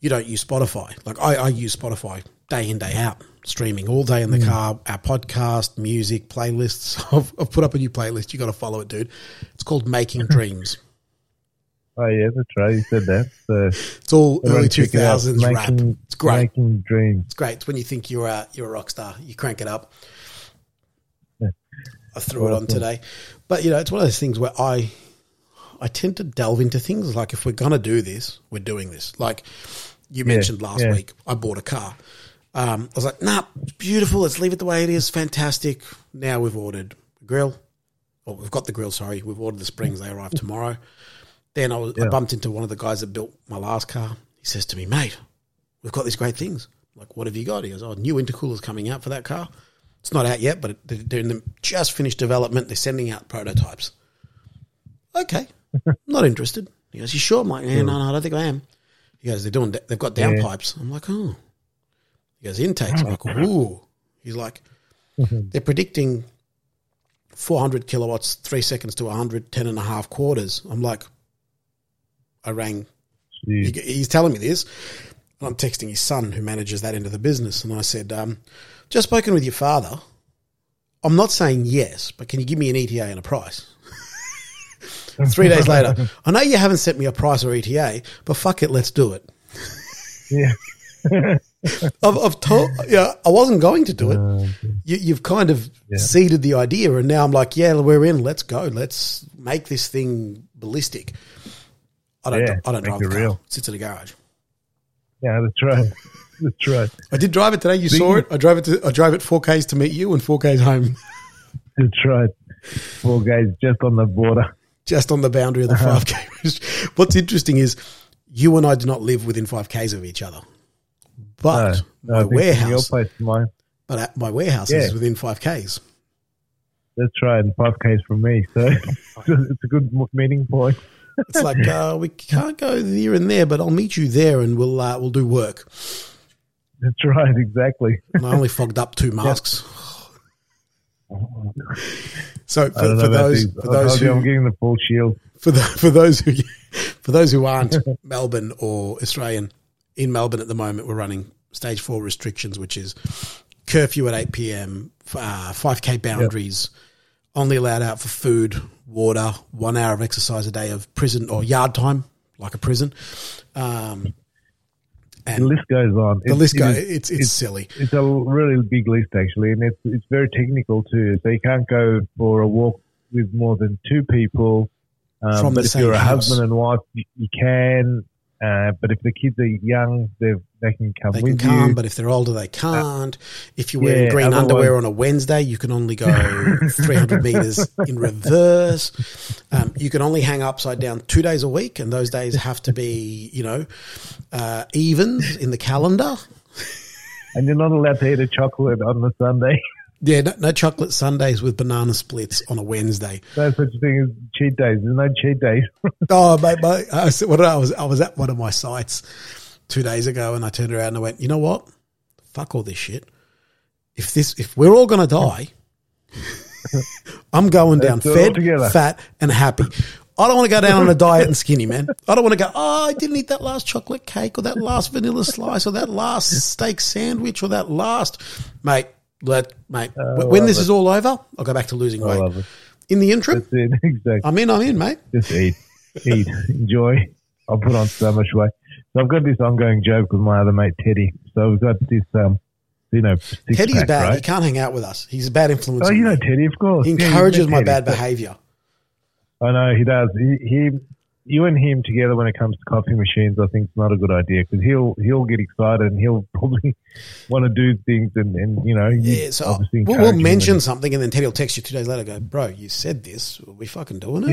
you don't use Spotify. Like I, I use Spotify day in day out, streaming all day in the mm. car. Our podcast, music, playlists. *laughs* I've, I've put up a new playlist. You got to follow it, dude. It's called Making *laughs* Dreams. Oh yeah, that's right. You said that. So It's all early two check it out. thousands rap. Making, It's great. Making dreams. It's great. It's when you think you're a you're a rock star. You crank it up. Yeah. I threw it on today, but you know it's one of those things where I I tend to delve into things like if we're gonna do this, we're doing this. Like you Yeah, mentioned last yeah. week, I bought a car. Um, I was like, nah, it's beautiful. Let's leave it the way it is. Fantastic. Now we've ordered a grill. Or we've got the grill. Sorry, we've ordered the springs. They arrive tomorrow. Then I, was, I bumped into one of the guys that built my last car. He says to me, mate, we've got these great things. Like, what have you got? He goes, oh, new intercooler's coming out for that car. It's not out yet, but they're doing them just finished development. They're sending out prototypes. Okay, *laughs* not interested. He goes, you sure? I'm like, yeah, no, no, I don't think I am. He goes, they're doing, they've got downpipes. I'm like, oh. He goes, intakes. I'm like, *laughs* ooh. He's like, they're predicting 400 kilowatts, three seconds to 100, 10 and a half quarters. I'm like, I rang. He, he's telling me this. And I'm texting his son who manages that end of the business. And I said, um, just spoken with your father. I'm not saying yes, but can you give me an ETA and a price? *laughs* Three days later, *laughs* I know you haven't sent me a price or ETA, but fuck it, let's do it. Yeah. *laughs* I've, I've told, yeah, I wasn't going to do it. You, you've kind of Yeah. seeded the idea, and now I'm like, yeah, we're in. Let's go. Let's make this thing ballistic. I don't. Yeah, I don't drive it the car. real. It sits in a garage. yeah, that's right. *laughs* That's right. I did drive it today. You saw it. I drove it. To, I drove it four k's to meet you, and four k's home, *laughs* That's right. Four k's just on the border. just on the boundary of the Uh-huh. five k. What's interesting is you and I do not live within five k's of each other, but No, my I think from Your warehouse, place mine. but my warehouse Yeah. is within five k's. That's right. And five Ks from me. So *laughs* it's a good meeting point. *laughs* It's like uh, we can't go here and there, but I'll meet you there, and we'll uh, we'll do work. That's right. Exactly. And I only fogged up two *laughs* masks. So for, I don't know for those these. for those you I'm who getting the full shield. for the, for those who for those who aren't Melbourne or Australian in Melbourne at the moment, we're running stage four restrictions, which is curfew at eight pm, uh, five k boundaries, only allowed out for food, water, one hour of exercise a day of prison or yard time, like a prison. Um, The list goes on. the It- list goes. is- It's it's silly. It's a really big list actually, and it's it's very technical too. So you can't go for a walk with more than two people. Um, From the if same you're a house. husband and wife, you, you can. Uh, but if the kids are young, they they can come They can with come, you. but if they're older, they can't. if you're wearing yeah, green underwear on a Wednesday, you can only go *laughs* 300 meters in reverse. Um, you can only hang upside down two days a week, and those days have to be, you know, uh, evens in the calendar. and you're not allowed to eat a chocolate on the Sunday. *laughs* Yeah, no, no chocolate Sundays with banana splits on a Wednesday. no such thing as cheat days. There's no cheat days. *laughs* Oh, mate, mate I, said, what, I was I was at one of my sites two days ago, and I turned around and I went, you know what? Fuck all this shit. If this, if we're all gonna die, *laughs* I'm going down do fed, fat, and happy. I don't want to go down on a diet and skinny, man. I don't want to go. Oh, I didn't eat that last chocolate cake, or that last vanilla slice, or that last steak sandwich, or that last, mate. Let mate. when this it. is all over, I'll go back to losing I weight. In the interim, *laughs* Exactly. I'm in. I'm in, mate. Just eat, eat, enjoy. I'll put on so much weight. So I've got this ongoing joke with my other mate Teddy. So we've got this, um, you know, Teddy's pack, bad. He can't hang out with us. He's a bad influence. Oh, you know Teddy, of course. He encourages met my Teddy. bad behavior. I know he does. He, he, you and him together when it comes to coffee machines, I think it's not a good idea because he'll he'll get excited and he'll *laughs* probably want to do things and, and you know, Yeah, so we'll, we'll mention and- something, and then Teddy will text you two days later. Go, bro, you said this. Are we fucking doing it?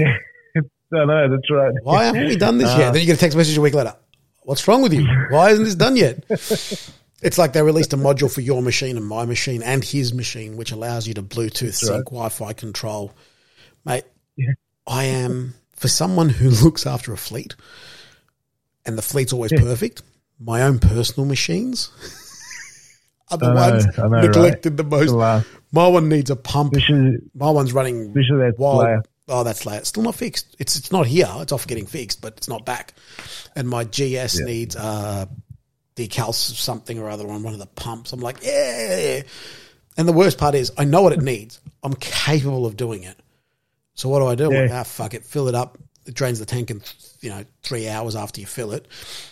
Yeah, *laughs* I know that's right. Why haven't we done this Uh, yet? Then you get a text message a week later. What's wrong with you? Why isn't this done yet? *laughs* It's like they released a module for your machine and my machine and his machine, which allows you to Bluetooth sync. Wi-Fi control. Mate, Yeah. I am for someone who *laughs* looks after a fleet, and the fleet's always Yeah. perfect. My own personal machines *laughs* are the know, ones know, right? neglected the most. My one needs a pump. especially, My one's running wild. player. Oh, that's late. It's still not fixed. It's it's not here. It's off getting fixed, but it's not back. And my GS Yeah. needs needs uh, decals something or other on one of the pumps. I'm like, yeah. And the worst part is, I know what it needs. I'm capable of doing it. So what do I do? Yeah. ah, fuck it. Fill it up. It drains the tank in you know three hours after you fill it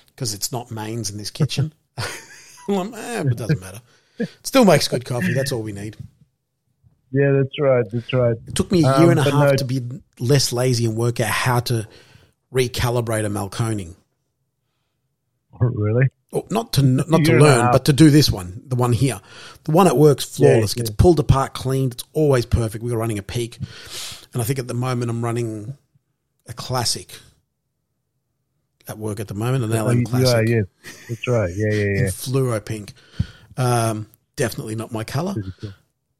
because it's not mains in this kitchen. *laughs* *laughs* I'm eh, but it doesn't matter. It still makes good coffee. That's all we need. Yeah, that's right. That's right. It took me a year Um, and a half no- to be less lazy and work out how to recalibrate a Mahlkönig. *laughs* Really? Or not to not to Year and a learn, but to do this one, the one here. The one that works flawless, Yeah, gets yeah. pulled apart, cleaned. It's always perfect. We were running a peak, and I think at the moment I'm running a classic. at work at the moment, an LM you, Classic. are, yes. That's right. Yeah, yeah, yeah. fluoro pink. Um, definitely not my color,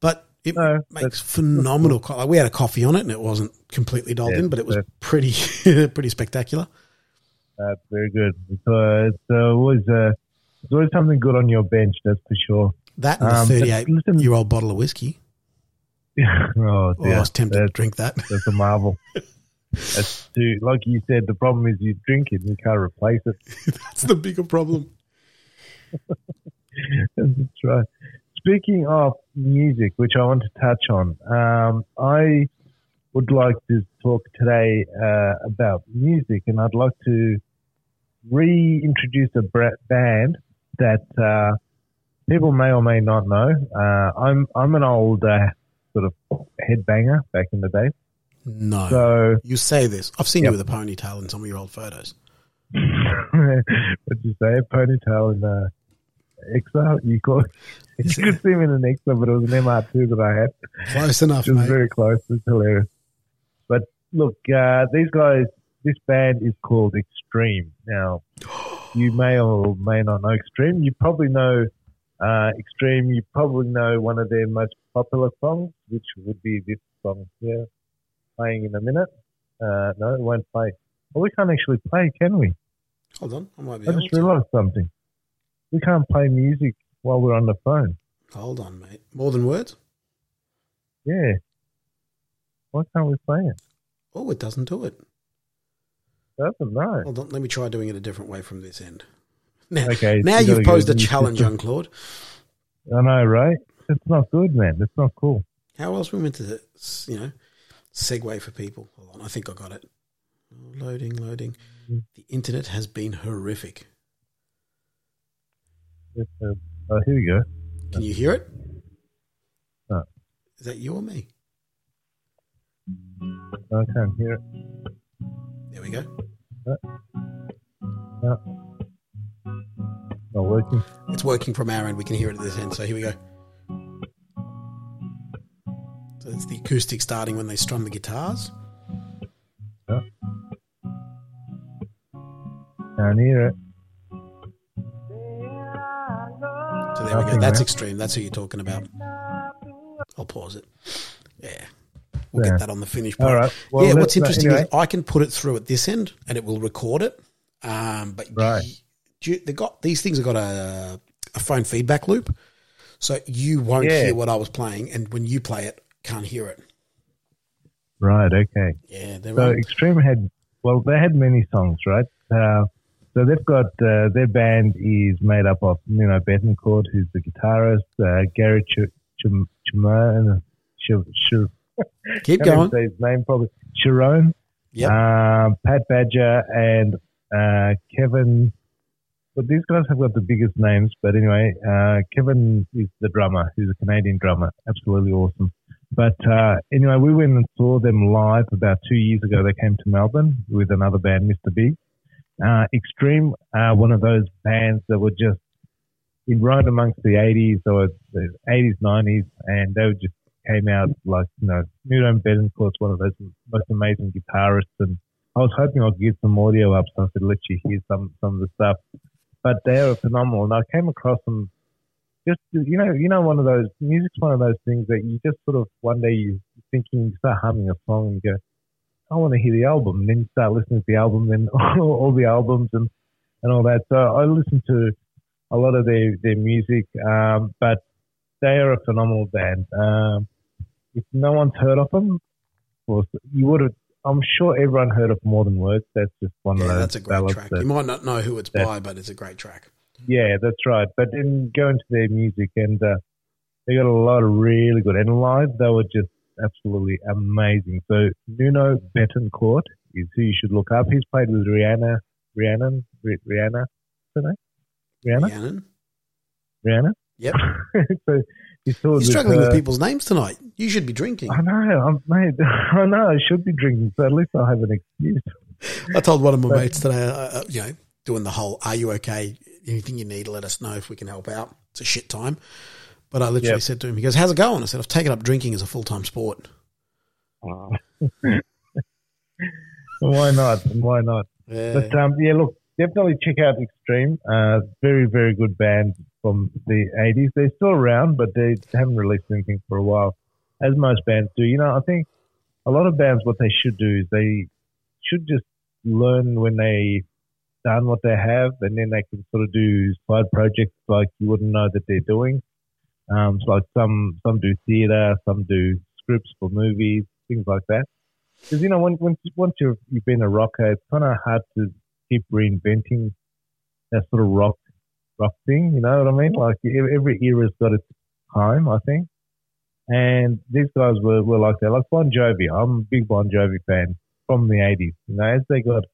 but it No, makes phenomenal color. We had a coffee on it, and it wasn't completely dialed Yeah, in, but it was pretty *laughs* pretty spectacular. That's very good. So it's uh, always uh, it's always something good on your bench, that's for sure. That and Um, a thirty-eight listen- year old bottle of whiskey. *laughs* oh, Oh, dear. I was tempted to drink that. that's a marvel. *laughs* That's too, like you said, the problem is you drink it and you can't replace it. *laughs* That's the bigger problem. That's right. Speaking of music, which I want to touch on, um, I would like to talk today uh, about music, and I'd like to reintroduce a band that uh, people may or may not know. Uh, I'm I'm an old uh, sort of headbanger back in the day, No, so you say this. I've seen Yep. you with a ponytail in some of your old photos. *laughs* what'd you say? A ponytail and uh, Exa? You call *laughs* you Is could see me in an Exa, but it was an MR2 that I had. Close enough, It was mate. very close. It's hilarious. But look, uh, these guys, this band is called Extreme. Now, *gasps* you may or may not know Extreme. You probably know uh, Extreme. You probably know one of their most popular songs, which would be this song here, playing in a minute. Uh, no, it won't play. Well, we can't actually play, can we? Hold on, I might be I just realised something. We can't play music while we're on the phone. Hold on, mate. More than words? Yeah. Why can't we play it? Oh, it doesn't do it. Doesn't know. Hold on, let me try doing it a different way from this end. Now, Okay. now you you've posed a challenge, young Claude. I know, right? It's not good, man. It's not cool. How else we meant to, you know, segue for people? Hold on, I think I got it. Loading, loading. The internet has been horrific. Uh, oh, here we go. Can you hear it? No. Is that you or me? I can't hear it. There we go. Uh. Uh. Not working. It's working from our end. We can hear it at this end. So here we go. So it's the acoustic starting when they strum the guitars. Can't hear it. So there we go. That's extreme. That's who you're talking about. I'll pause it. Yeah. We'll Yeah. get that on the finish part. All right. Well, yeah, what's interesting anyway. is I can put it through at this end and it will record it. Um, but Right. you- they got these things have got a, a phone feedback loop, so you won't Yeah. hear what I was playing, and when you play it, can't hear it. Right. Okay. Yeah, they're So on- Extreme had well, they had many songs, right? Uh, so they've got uh, their band is made up of Nuno Bettencourt, who's the guitarist, uh, Gary Ch- Ch- Chimone, Ch- Ch- keep going. say his name probably. Sharon, Yep. um, Pat Badger, and uh, Kevin. But these guys have got the biggest names. But anyway, uh, Kevin is the drummer, who's a Canadian drummer. Absolutely awesome. But uh, anyway, we went and saw them live about two years ago. They came to Melbourne with another band, Mr. Big. Uh, Extreme, uh, one of those bands that were just in right amongst the 80s or the 80s, 90s, and they just came out like, you know, Nuno Bettencourt's one of those most amazing guitarists. And I was hoping I could get some audio up so I could let you hear some, some of the stuff. But they are phenomenal. And I came across them just, you know, you know, one of those, music's one of those things that you just sort of, one day you're thinking, you start humming a song and you go, I want to hear the album. And then you start listening to the album and *laughs* all, all the albums and, and all that. So I listened to a lot of their, their music, um, but they are a phenomenal band. Um, if no one's heard of them, well, you would have. I'm sure everyone heard of More Than Words. That's just one of Yeah, those that's a great track. that- You might not know who it's by, but it's a great track. Yeah, that's right. But then go into their music, and uh, they got a lot of really good. And live, they were just absolutely amazing. So Nuno Bettencourt is who you should look up. He's played with Rihanna, Rihanna, Ri- Rihanna, what's? Rihanna, Rihanna. Yep. *laughs* so he's with struggling with people's names tonight. You should be drinking. I know, I'm, mate. *laughs* I know. I should be drinking, so at least I have an excuse. I told one of my But- mates today, uh, uh, you know, doing the whole, are you okay? Anything you need, let us know if we can help out. It's a shit time. But I literally Yep. said to him, he goes, how's it going? I said, I've taken up drinking as a full time sport. *laughs* Why not? Why not? Yeah. But um, yeah, look, definitely check out Extreme. Uh, very, very good band from the 80s. They're still around, but they haven't released anything for a while, as most bands do. You know, I think a lot of bands, what they should do is they should just learn when they done what they have, and then they can sort of do side projects like you wouldn't know that they're doing. Um, so like some some do theatre, some do scripts for movies, things like that. Because you know, when, when once you've you've been a rocker, it's kind of hard to keep reinventing that sort of rock rock thing. You know what I mean? Like every era's got its time, I think. And these guys were, were like that. Like Bon Jovi, I'm a big Bon Jovi fan from the 80s. You know, as they got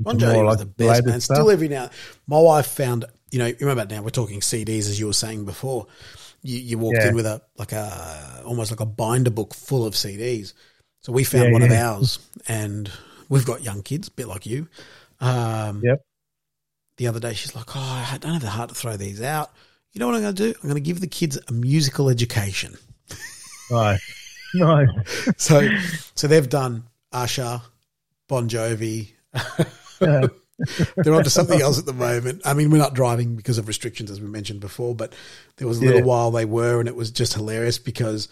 Bon Jovi was like, the best, man. stuff. Still every now. My wife found, you know, remember now we're talking CDs as you were saying before. You, you walked Yeah. in with a like a almost like a binder book full of CDs. So we found Yeah, one yeah. of ours, and we've got young kids, a bit like you. Um, Yep. The other day, she's like, "Oh, I don't have the heart to throw these out. You know what I'm going to do? I'm going to give the kids a musical education." *laughs* Right. Nice. *laughs* So, so they've done Usher, Bon Jovi. They're onto something else at the moment. I mean, we're not driving because of restrictions, as we mentioned before, but there was a little Yeah. while they were, and it was just hilarious because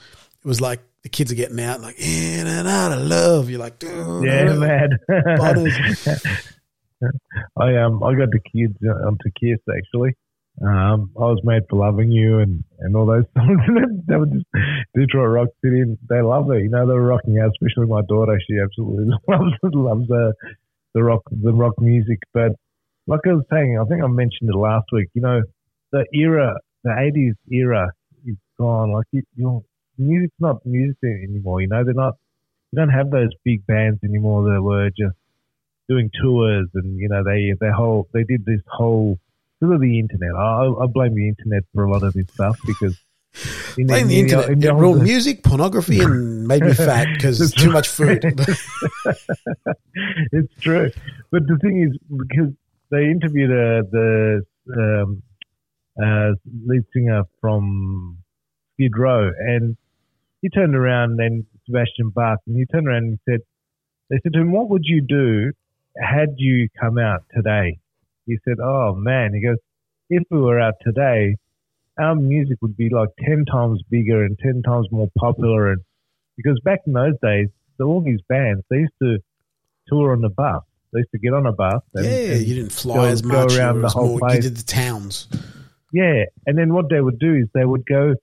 it was like the kids are getting out, like in and out of love. You're like, dude, Yeah, mad. Butters. *laughs* I um I got the kids uh, onto Kiss actually. Um, I was made for loving you and, and all those *laughs* songs. they were just Detroit Rock City. And they love it. You know, they were rocking out. Especially my daughter. She absolutely *laughs* loves loves uh, the rock the rock music. But like I was saying, I think I mentioned it last week. You know, the era, the '80s era, is gone. Like you, you music's not music anymore. You know, they're not. You don't have those big bands anymore that were just doing tours and you know they they whole they did this whole because of the internet. I, I blame the internet for a lot of this stuff because in Playing the in internet, in it old- ruined music, pornography, and made me fat because That's too much food. *laughs* it's true, but the thing is because they interviewed uh, the um, uh, lead singer from Skid Row and he turned around and Sebastian Bach and he turned around and said, they said to him, what would you do had you come out today? He said, oh man, he goes, if we were out today, our music would be like 10 times bigger and 10 times more popular. And because back in those days, all these bands, they used to tour on the bus. They used to get on a bus. And, yeah, and you didn't fly go- as go around the whole more, place. you did the towns. Yeah, and then what they would do is they would go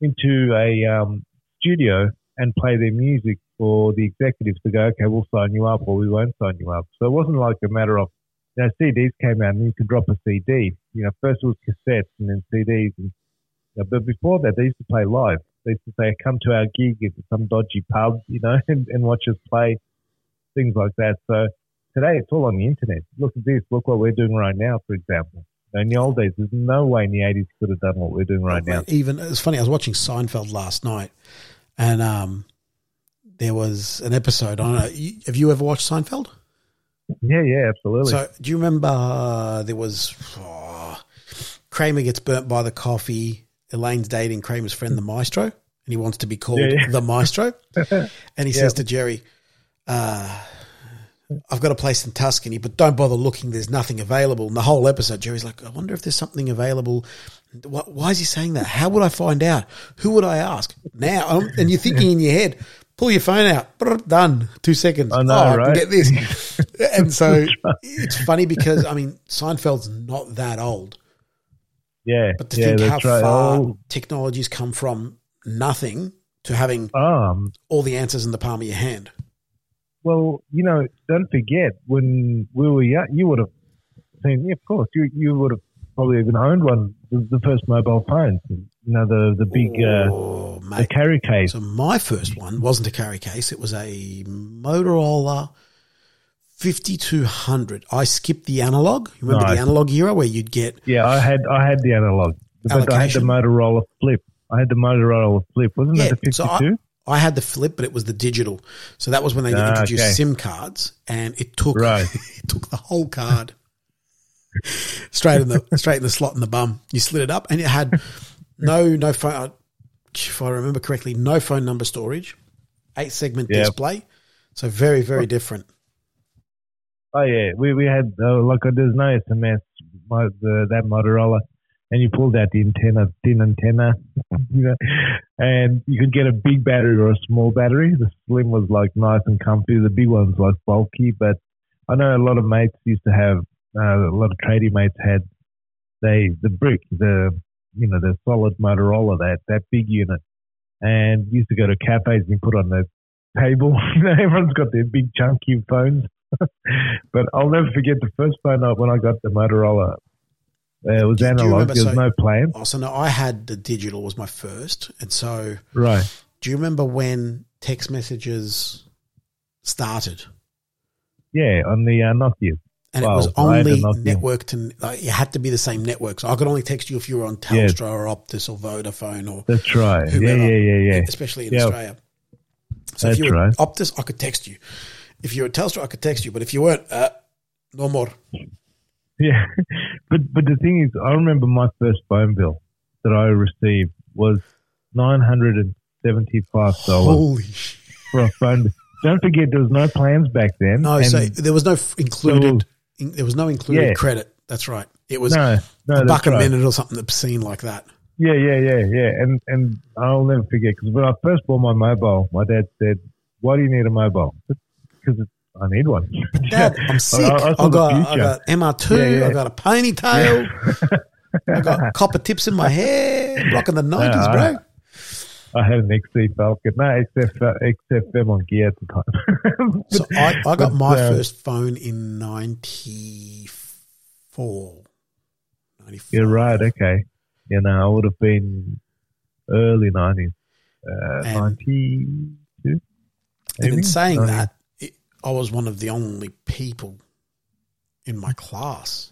into a um, studio and play their music for the executives to go, okay, we'll sign you up or we won't sign you up. So it wasn't like a matter of, you know, CDs came out and you could drop a CD. You know, first it was cassettes and then CDs. And, you know, but before that, they used to play live. They used to say, come to our gig at some dodgy pub, you know, *laughs* and, and watch us play, things like that. So today it's all on the internet. Look at this. Look what we're doing right now, for example. In the old days, there's no way in the 80s could have done what we're doing right now. Even it's funny. I was watching Seinfeld last night, and um, there was an episode. I don't know. Have you ever watched Seinfeld? Yeah, yeah, absolutely. So, do you remember uh, there was oh, Kramer gets burnt by the coffee. Elaine's dating Kramer's friend, the Maestro, and he wants to be called Yeah, yeah. the Maestro. *laughs* and he Yeah. says to Jerry, uh, "I've got a place in Tuscany, but don't bother looking. There's nothing available." And the whole episode, Jerry's like, "I wonder if there's something available." Why, why is he saying that? How would I find out? Who would I ask now? And you're thinking in your head, pull your phone out, done, two seconds. I know, oh, I can get this. *laughs* and so it's funny because I mean, Seinfeld's not that old, yeah, but to yeah, think how right. far Oh, technology's come from nothing to having um, all the answers in the palm of your hand. well, you know, don't forget when we were young, you would have seen. Yeah, of course, you you would have probably even owned one. The, the first mobile phones, you know, the the big uh, oh, the mate. carry case. So my first one wasn't a carry case; it was a Motorola 5200. I skipped the analog. You remember Nice. the analog era where you'd get Yeah, I had I had the analog, but I had the Motorola Flip. I had the Motorola Flip. Wasn't Yeah, that the so I- 52? I had the flip, but it was the digital. So that was when they Ah, introduced okay. SIM cards, and it took Right. *laughs* it took the whole card straight in the *laughs* straight in the slot in the bum. You slid it up, and it had no no phone. If I remember correctly, no phone number storage, eight segment Yeah. display. So very very different. Oh yeah, we we had uh, like there's no SMS. My, the, that Motorola, and you pulled out the antenna, thin antenna, you *laughs* know, and you could get a big battery or a small battery. The slim was like nice and comfy. The big one's like bulky. But I know a lot of mates used to have uh, a lot of tradie mates had they the brick, the you know the solid Motorola, that that big unit, and used to go to cafes and put on the table. *laughs* Everyone's got their big chunky phones. *laughs* but I'll never forget the first phone I, when I got the Motorola. Uh, it was analog. There was so- no plan. Also, no, I had the digital was my first, and so Right. do you remember when text messages started? Yeah, on the uh, Nokia. And Wow, it was I had a only network and like, it had to be the same network. So I could only text you if you were on Yeah. Telstra or Optus or Vodafone or That's right. whomever, Yeah, yeah, yeah, yeah. especially in Yeah. Australia. So That's if you were right. Optus, I could text you. If you were a Telstra, I could text you. But if you weren't, uh, no more. Yeah, *laughs* but but the thing is, I remember my first phone bill that I received was nine hundred and seventy five dollars Holy for a phone. Don't forget, there was no plans back then. No, so there was no included. in, there was no included Yeah. credit. That's right. It was no, no, a buck a right. minute or something obscene like that. Yeah, yeah, yeah, yeah. And and I'll never forget because when I first bought my mobile, my dad said, "Why do you need a mobile?" Because I need one. Dad, *laughs* I'm sick. I- I I, got I got MR2. Yeah, yeah. I got a ponytail. *laughs* I got copper tips in my hair. Rocking the nineties, Yeah, bro. I had an XC Falcon. No, XF, uh, XFM on gear at the time. *laughs* So I, I got But, my uh, first phone in 94. 94. You're right. Okay. You know, I would have been early nineties, uh, And- ninety two. And in saying that, it, I was one of the only people in my class.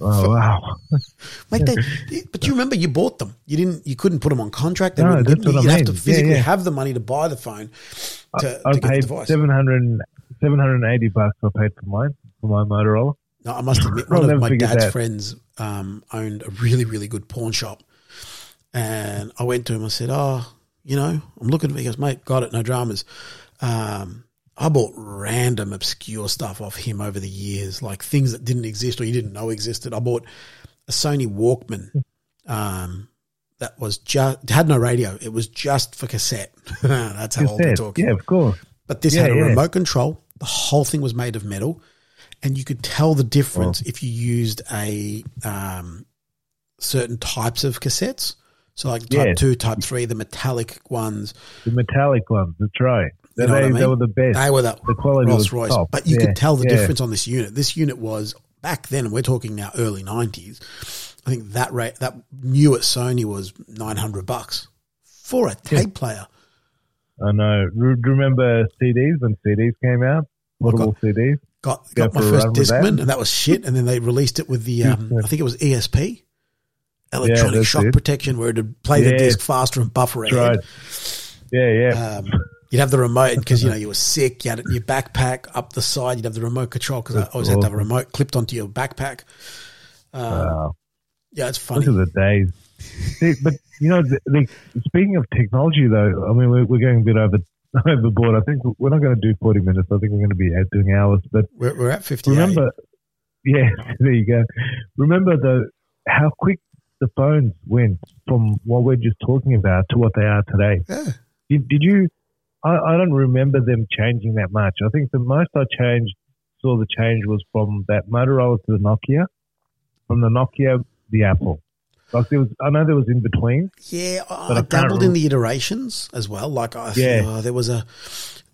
oh wow, *laughs* Mate, they, but you remember you bought them. You didn't. You couldn't put them on contract. They No, that's give you- what I You'd have mean. to physically yeah. have the money to buy the phone to, I to get the device. 700, 780 bucks. I paid for mine for my Motorola. No, I must admit, *laughs* one of my dad's that. friends um, owned a really, really good pawn shop. And I went to him, I said, Oh, you know, I'm looking. He goes, Mate, got it, no dramas. Um, I bought random obscure stuff off him over the years, like things that didn't exist or you didn't know existed. I bought a Sony Walkman um, that was just had no radio. It was just for cassette. *laughs* That's how old we're Cassette. talking. Yeah, of course. But this Yeah, had a yeah. remote control. The whole thing was made of metal, and you could tell the difference if you used a um, certain types of cassettes. So like type Yeah. two, type three, the metallic ones. The metallic ones. That's right. You They, know what I they, mean? were the best. They were the, the quality Rolls was Royce, top. but you Yeah, could tell the yeah. difference on this unit. This unit was back then, we're talking now early nineties. I think that rate that new at Sony was nine hundred bucks for a tape player. I know. Re- remember CDs when CDs came out? Portable CDs. Got Go got my first with that. And that was shit. And then they released it with the, um, I think it was ESP, electronic shock it. protection, where it'd play the disc faster and buffer ahead. right. Yeah, yeah. Um, you'd have the remote because you know you were sick. You had it in your backpack up the side. You'd have the remote control because I always had to have a remote clipped onto your backpack. Um, wow. yeah, it's funny. Look at the days. See, but you know, the, the, speaking of technology, though, I mean, we're, we're going a bit over *laughs* overboard. I think we're not going to do forty minutes. I think we're going to be doing hours. But We're, we're at fifty. remember, yeah, *laughs* there you go. Remember though how quick the phones went from what we're just talking about to what they are today. Yeah. Did, did you? I, I don't remember them changing that much. I think the most I changed saw the change was from that Motorola to the Nokia, from the Nokia the Apple. Like there was, I know there was in between. Yeah, I, I dabbled in the iterations as well. Like, I, Yeah. uh, there was a,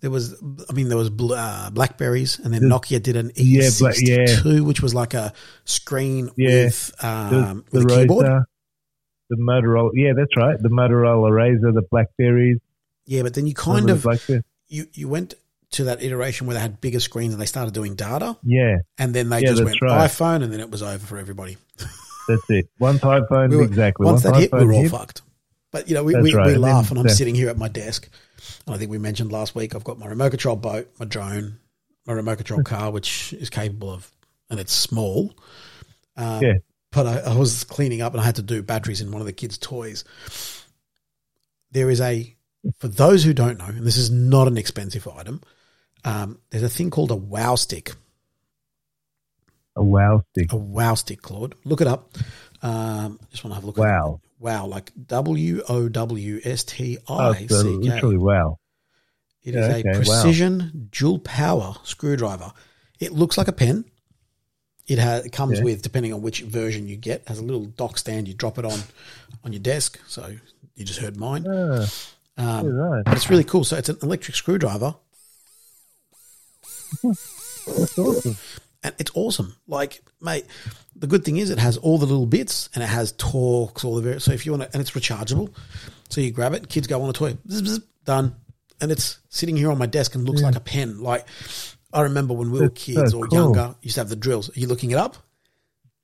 there was, I mean, there was uh, Blackberries, and then The- Nokia did an Yeah, E62, Bla- which was like a screen Yeah. with The, um, the with a keyboard. The Motorola. Yeah, that's right. The Motorola Razr, the Blackberries. Yeah, but then you kind of Blackberry? you you went to that iteration where they had bigger screens and they started doing data, Yeah, and then they Yeah, just went right. iPhone, and then it was over for everybody. that's it. One iPhone, *laughs* We were- exactly. Once One that hit, we were all hit. fucked. But you know, we, That's we, right. we And then laugh, and I'm sitting here at my desk. And I think we mentioned last week. I've got my remote control boat, my drone, my remote control *laughs* car, which is capable of, and it's small. Um, Yeah. But I, I was cleaning up, and I had to do batteries in one of the kids' toys. There is a, for those who don't know, and this is not an expensive item. Um, there's a thing called a Wow Stick. A wow stick. A wow stick, Claude. Look it up. Um, just want to have a look. Wow. Wow, like W O W S T Oh, I uh, C K. literally wow. It is Yeah, a okay, wow. precision dual power screwdriver. It looks like a pen. It has it comes Yeah. with depending on which version you get has a little dock stand. You drop it on on your desk. So you just heard mine. Ah, Um, yeah, right. it's really cool. So it's an electric screwdriver, *laughs* That's awesome. and it's awesome. Like, mate, the good thing is it has all the little bits, and it has Torx, all the various. So if you want to, and it's rechargeable. So you grab it, kids go on a toy, done, and it's sitting here on my desk and looks like a pen. Like I remember when we were That's so kids or cool. younger, used to have the drills. Are you looking it up?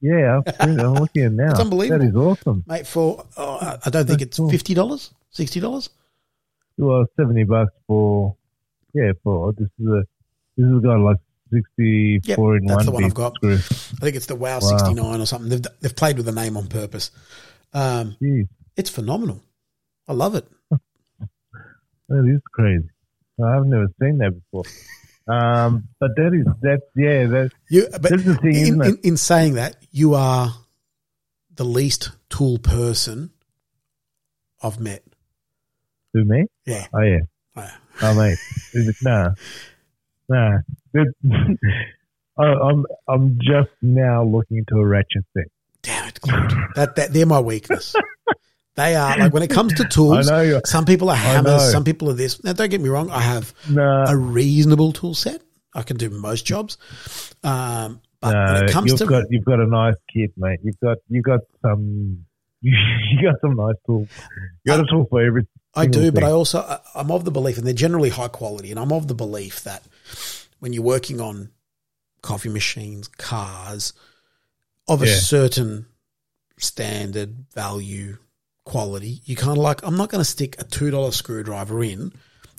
Yeah, I've *laughs* seen it. I'm looking at it now. It's unbelievable. That is awesome. mate. For oh, I- don't think it's cool. fifty dollars, sixty dollars. Well, seventy bucks for yeah. For this is a this is got like sixty four Yep, in that's one. the one I've got. Screw. I think it's the Wow, Wow. sixty nine or something. They've they've played with the name on purpose. Um, it's phenomenal. I love it. *laughs* that is crazy. I've never seen that before. Um, but that is that. Yeah, that You, but That's the thing, in, isn't it? in, in saying that, you are the least tool person I've met. To me. Yeah. Oh yeah. Wow. Oh mate, *laughs* is it, nah, nah. *laughs* I'm I'm just now looking into a ratchet set. Damn it, Claude. That, that they're my weakness. They are like when it comes to *laughs* I tools. know. Some people are hammers. Some people are this. Now, don't get me wrong. I have Nah, a reasonable tool set. I can do most jobs. Um, but when it comes you've to got you've got a nice kit, mate. You've got you've got some you got some nice tools. You got a tool for every. I do, but. I also I'm of the belief, and they're generally high quality, and I'm of the belief that when you're working on coffee machines, cars of a Yeah. certain standard value quality, you kind of like I'm not going to stick a two dollar screwdriver in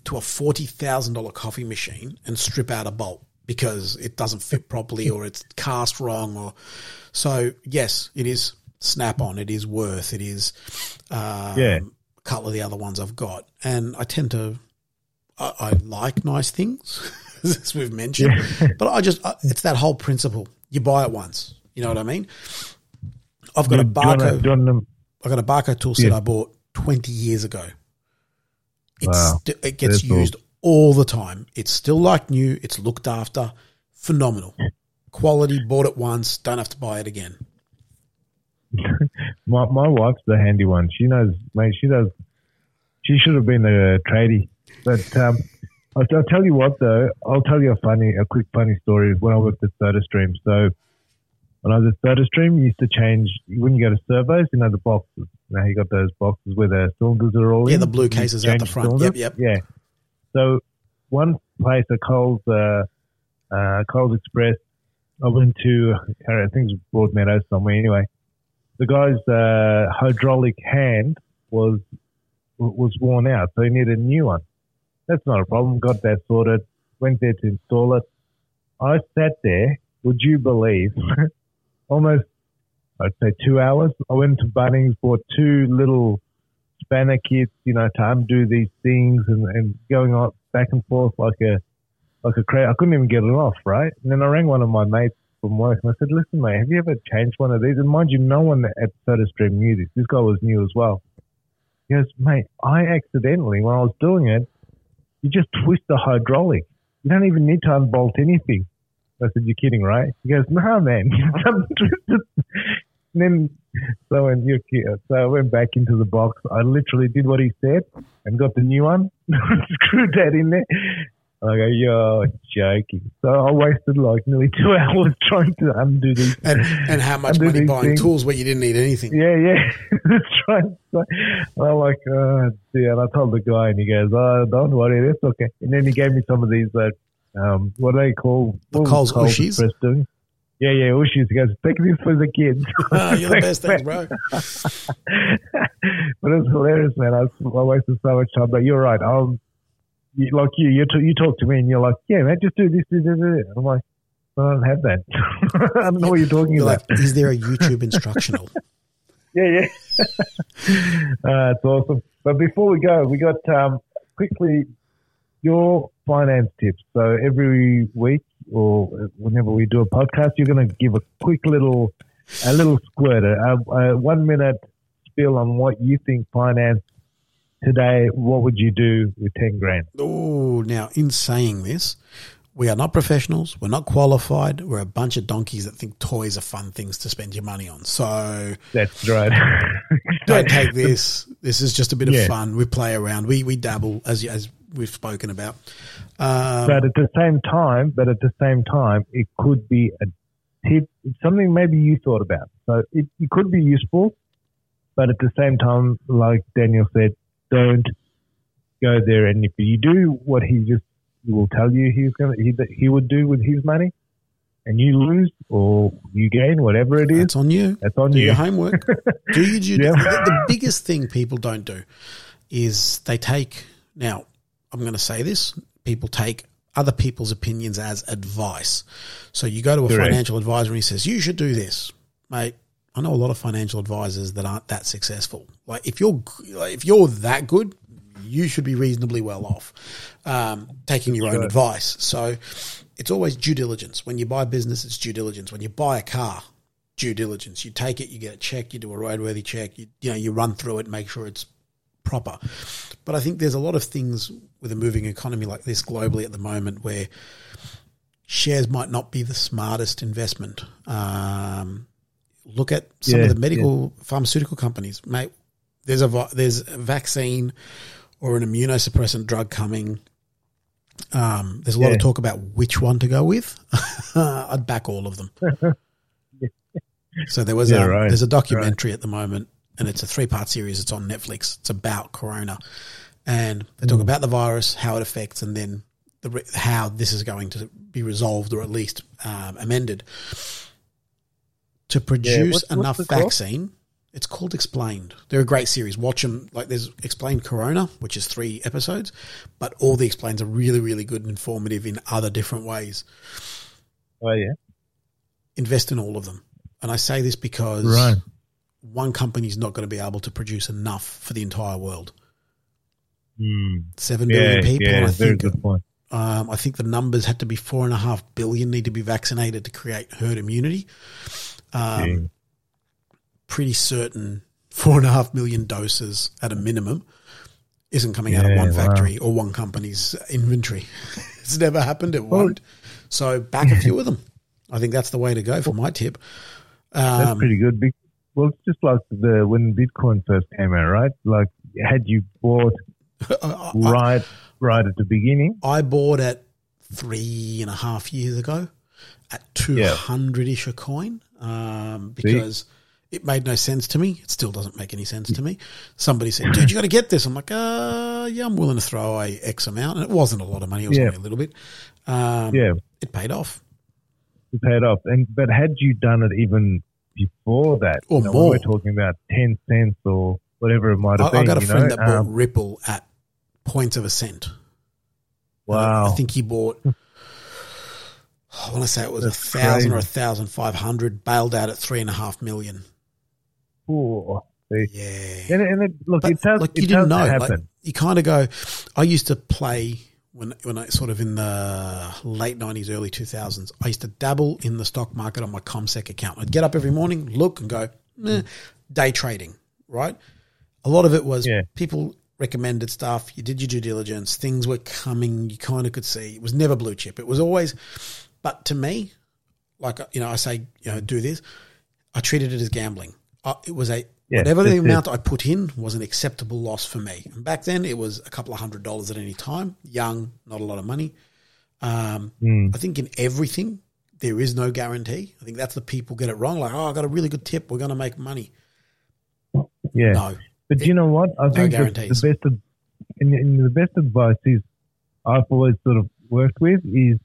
to a forty thousand dollar coffee machine and strip out a bolt because it doesn't fit properly or it's cast wrong or so. Yes, it is Snap-on. It is worth. It is. Um, Yeah. Couple of the other ones I've got, and I tend to, I, I like nice things, *laughs* as we've mentioned, but I just, I, it's that whole principle. You buy it once, you know what I mean? I've got a Do you Bahco, do wanna- I've got a Bahco tool set Yeah. I bought 20 years ago. It's, Wow. st- it gets That's cool. used all the time. It's still like new. It's looked after. Phenomenal. Quality, bought it once, don't have to buy it again. *laughs* My my wife's the handy one. She knows, mate. She does. She should have been a tradie, but um, I'll, I'll tell you what though. I'll tell you a funny, a quick funny story. When I worked at SodaStream, so when I was at SodaStream, you used to change when you go to servos. You know the boxes. Now you got those boxes where the cylinders are all Yeah, in. the blue cases out the front. cylinders. Yep, yep. Yeah. So one place at Coles, uh, uh, Coles Express, I went to, I think it was Broadmeadows somewhere anyway. The guy's uh, hydraulic hand was was worn out, so he needed a new one. That's not a problem. Got that sorted. Went there to install it. I sat there. Would you believe? *laughs* almost, I'd say two hours. I went to Bunnings, bought two little spanner kits, you know, to undo these things and, and going on back and forth like a like a cra I couldn't even get it off, right? And then I rang one of my mates from work and I said, Listen, mate, have you ever changed one of these? And mind you, no one at SodaStream knew this. This guy was new as well. He goes, Mate, I accidentally, when I was doing it, you just twist the hydraulic. You don't even need to unbolt anything. I said, You're kidding, right? He goes, No, man. *laughs* and then so I went, you're ki- so I went back into the box. I literally did what he said and got the new one, *laughs* screwed that in there. I go, you're joking. So I wasted like nearly two *laughs* hours trying to undo these. And, and how much money buying things. tools where you didn't need anything. Yeah, yeah. That's right. I'm like, oh, dear. And I told the guy, and he goes, oh, don't worry, that's okay. And then he gave me some of these, uh, um, what do they call? The Coles Ooshies? Yeah, yeah, Ooshies. He goes, take this for the kids. *laughs* *laughs* Ah, you're the best, thanks, bro. but it's hilarious, man. I, I wasted so much time. But you're right. Um, you, like you, you, t- you talk to me and you're like, yeah, man, just do this, this, this. this." I'm like, I don't have that. *laughs* I don't know what you're talking You're about. like, is there a YouTube instructional? *laughs* Yeah, yeah. *laughs* uh, it's awesome. But before we go, we got um, quickly your finance tips. So every week or whenever we do a podcast, you're going to give a quick little, a little squirt, a, a one minute spill on what you think finance today. What would you do with ten grand? Oh, now in saying this, we are not professionals. We're not qualified. We're a bunch of donkeys that think toys are fun things to spend your money on. So That's right. *laughs* don't take this. This is just a bit Yeah. of fun. We play around. We we dabble as as we've spoken about. Um, but at the same time, but at the same time, it could be a tip, something maybe you thought about. So it, it could be useful, but at the same time, like Daniel said, don't go there. And if you do what he just he will tell you he's gonna he, that he would do with his money, and you lose or you gain, whatever it is, That's on you. that's on Do you. your homework. *laughs* do your due Yeah. the, the biggest thing people don't do is they take now I'm going to say this people take other people's opinions as advice. So you go to a Correct. financial advisor and he says you should do this. Mate, I know a lot of financial advisors that aren't that successful. Like if you're like, if you're that good, you should be reasonably well off um, taking your own right. advice. So it's always due diligence. When you buy a business, it's due diligence. When you buy a car, due diligence. You take it, you get a check, you do a roadworthy check, you, you know, you run through it, make sure it's proper. But I think there's a lot of things with a moving economy like this globally at the moment where shares might not be the smartest investment. Um, look at some Yeah, of the medical pharmaceutical companies, mate. There's a there's a vaccine or an immunosuppressant drug coming. Um, there's a lot Yeah. of talk about which one to go with. *laughs* I'd back all of them. *laughs* so there was Yeah, a right, there's a documentary at the moment, and it's a three part series. It's on Netflix. It's about Corona, and they Mm. talk about the virus, how it affects, and then the how this is going to be resolved or at least um, amended to produce what's- what's enough it called? vaccine. It's called Explained. They're a great series. Watch them. Like there's Explained Corona, which is three episodes, but all the explains are really, really good and informative in other different ways. Oh yeah, Invest in all of them. And I say this because Right. one company is not going to be able to produce enough for the entire world. mm. Seven billion yeah, people. yeah. I very think good point. Um, I think the numbers had to be four and a half billion need to be vaccinated to create herd immunity. Um, Yeah. Pretty certain four and a half million doses at a minimum isn't coming out of Yeah, one wow. factory or one company's inventory. *laughs* it's never happened. It won't. So back a few of them. I think that's the way to go for my tip. That's Um, pretty good. Well, it's just like the when Bitcoin first came out, right? Like, had you bought *laughs* I, I- right, right at the beginning, I bought it three and a half years ago at 200 ish a coin um, because it made no sense to me. It still doesn't make any sense to me. Somebody said, dude, *laughs* you got to get this. I'm like, uh, yeah, I'm willing to throw away X amount. And it wasn't a lot of money. It was Yeah. only a little bit. Um, yeah, It paid off. it paid off. And but had you done it even before that, Or you know, more. we're talking about ten cents or whatever it might I, have been. I got a friend know? that bought Um, Ripple at points of a cent. wow, I think he bought. I want to say it was a That's thousand or a thousand five hundred. Bailed out at three and a half million. Ooh, see. Yeah, And, and it, look, But, it does. like you didn't know. happen. Like, you kind of go. I used to play when when I sort of in the late nineties, early two thousands. I used to dabble in the stock market on my CommSec account. I'd get up every morning, look, and go eh, day trading. Right. A lot of it was Yeah. people recommended stuff. You did your due diligence. Things were coming. You kind of could see. It was never blue chip. It was always. But to me, like you know, I say, you know, do this. I treated it as gambling. Uh, it was a Yeah, whatever the that's it. amount I put in was an acceptable loss for me. And back then, it was a couple of hundred dollars at any time. Young, not a lot of money. Um, Hmm. I think in everything there is no guarantee. I think that's the people get it wrong. Like, oh, I got a really good tip. We're going to make money. Yeah. No, But you know what? I think the, guarantees. the best of, and the best advice is I've always sort of worked with is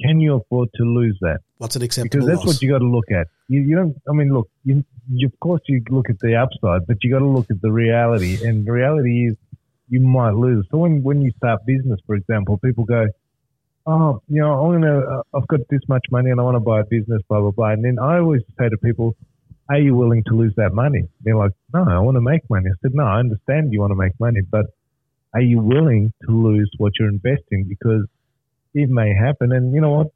can you afford to lose that? what's an Because that's loss? what you got to look at. You, you don't. I mean, look. You, you, of course, you look at the upside, but you got to look at the reality. And the reality is, you might lose. So when when you start business, for example, people go, "Oh, you know, I'm gonna. Uh, I've got this much money, and I want to buy a business, blah blah blah." And then I always say to people, "Are you willing to lose that money?" They're like, "No, I want to make money." I said, "No, I understand you want to make money, but are you willing to lose what you're investing because it may happen?" And you know what?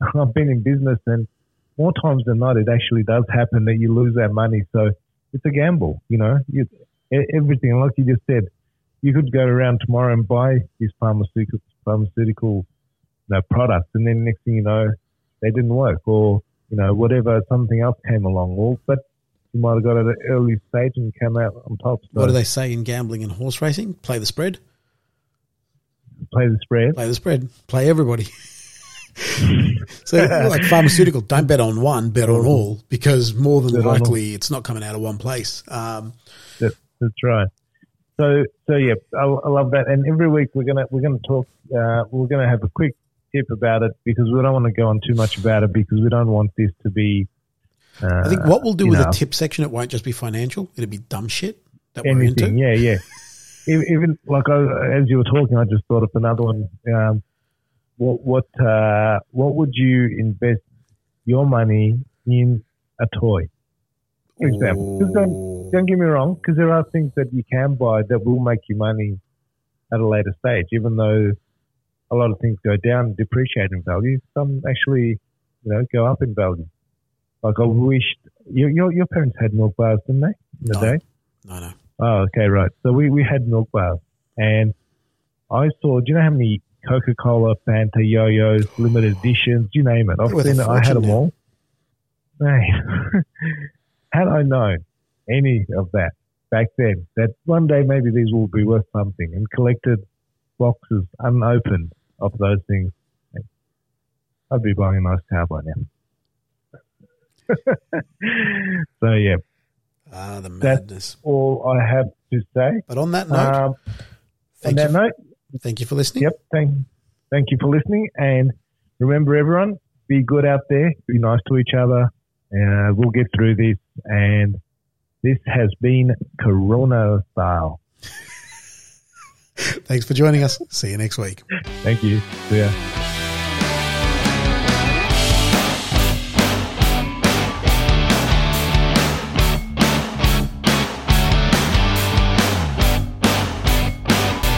*laughs* I've been in business, and more times than not, it actually does happen that you lose that money. So it's a gamble, you know. You, everything, like you just said, you could go around tomorrow and buy these pharmaceutical pharmaceutical you know, products, and then next thing you know, they didn't work, or you know, whatever, something else came along. Or but you might have got at an early stage and come out on top. So What do they say in gambling and horse racing? Play the spread. Play the spread. Play the spread. Play everybody. *laughs* so, like pharmaceutical, don't bet on one, bet on all, because more than Bet likely it's not coming out of one place. Um, That, that's right. So, so yeah, I, I love that. And every week we're gonna we're gonna talk. Uh, we're gonna have a quick tip about it because we don't want to go on too much about it because we don't want this to be. Uh, I think what we'll do with know, the tip section, it won't just be financial; it'll be dumb shit that we're into. anything. Yeah, yeah. Even, like I, as you were talking, I just thought of another one. Um, what what uh, what would you invest your money in a toy? For example, don't, don't get me wrong, because there are things that you can buy that will make you money at a later stage, even though a lot of things go down, depreciate in value. Some actually, you know, go up in value. Like I wished your your, your parents had milk bars, didn't they? In the No. day. No, no. Oh, okay, right. So we, we had milk bars, and I saw. Do you know how many Coca Cola, Fanta, Yo-Yos, limited editions? You name it. I've seen it. I had them all. Hey, *laughs* had I known any of that back then, that one day maybe these will be worth something, and collected boxes unopened of those things, I'd be buying a nice car by now. *laughs* so yeah, Ah, the That- madness. all I have to say. But on that note, Um, on thank, that you, note, thank you for listening. Yep. Thank, thank you for listening. And remember, everyone, be good out there. Be nice to each other. Uh, we'll get through this. And this has been Corona style. *laughs* Thanks for joining us. See you next week. Thank you. See ya.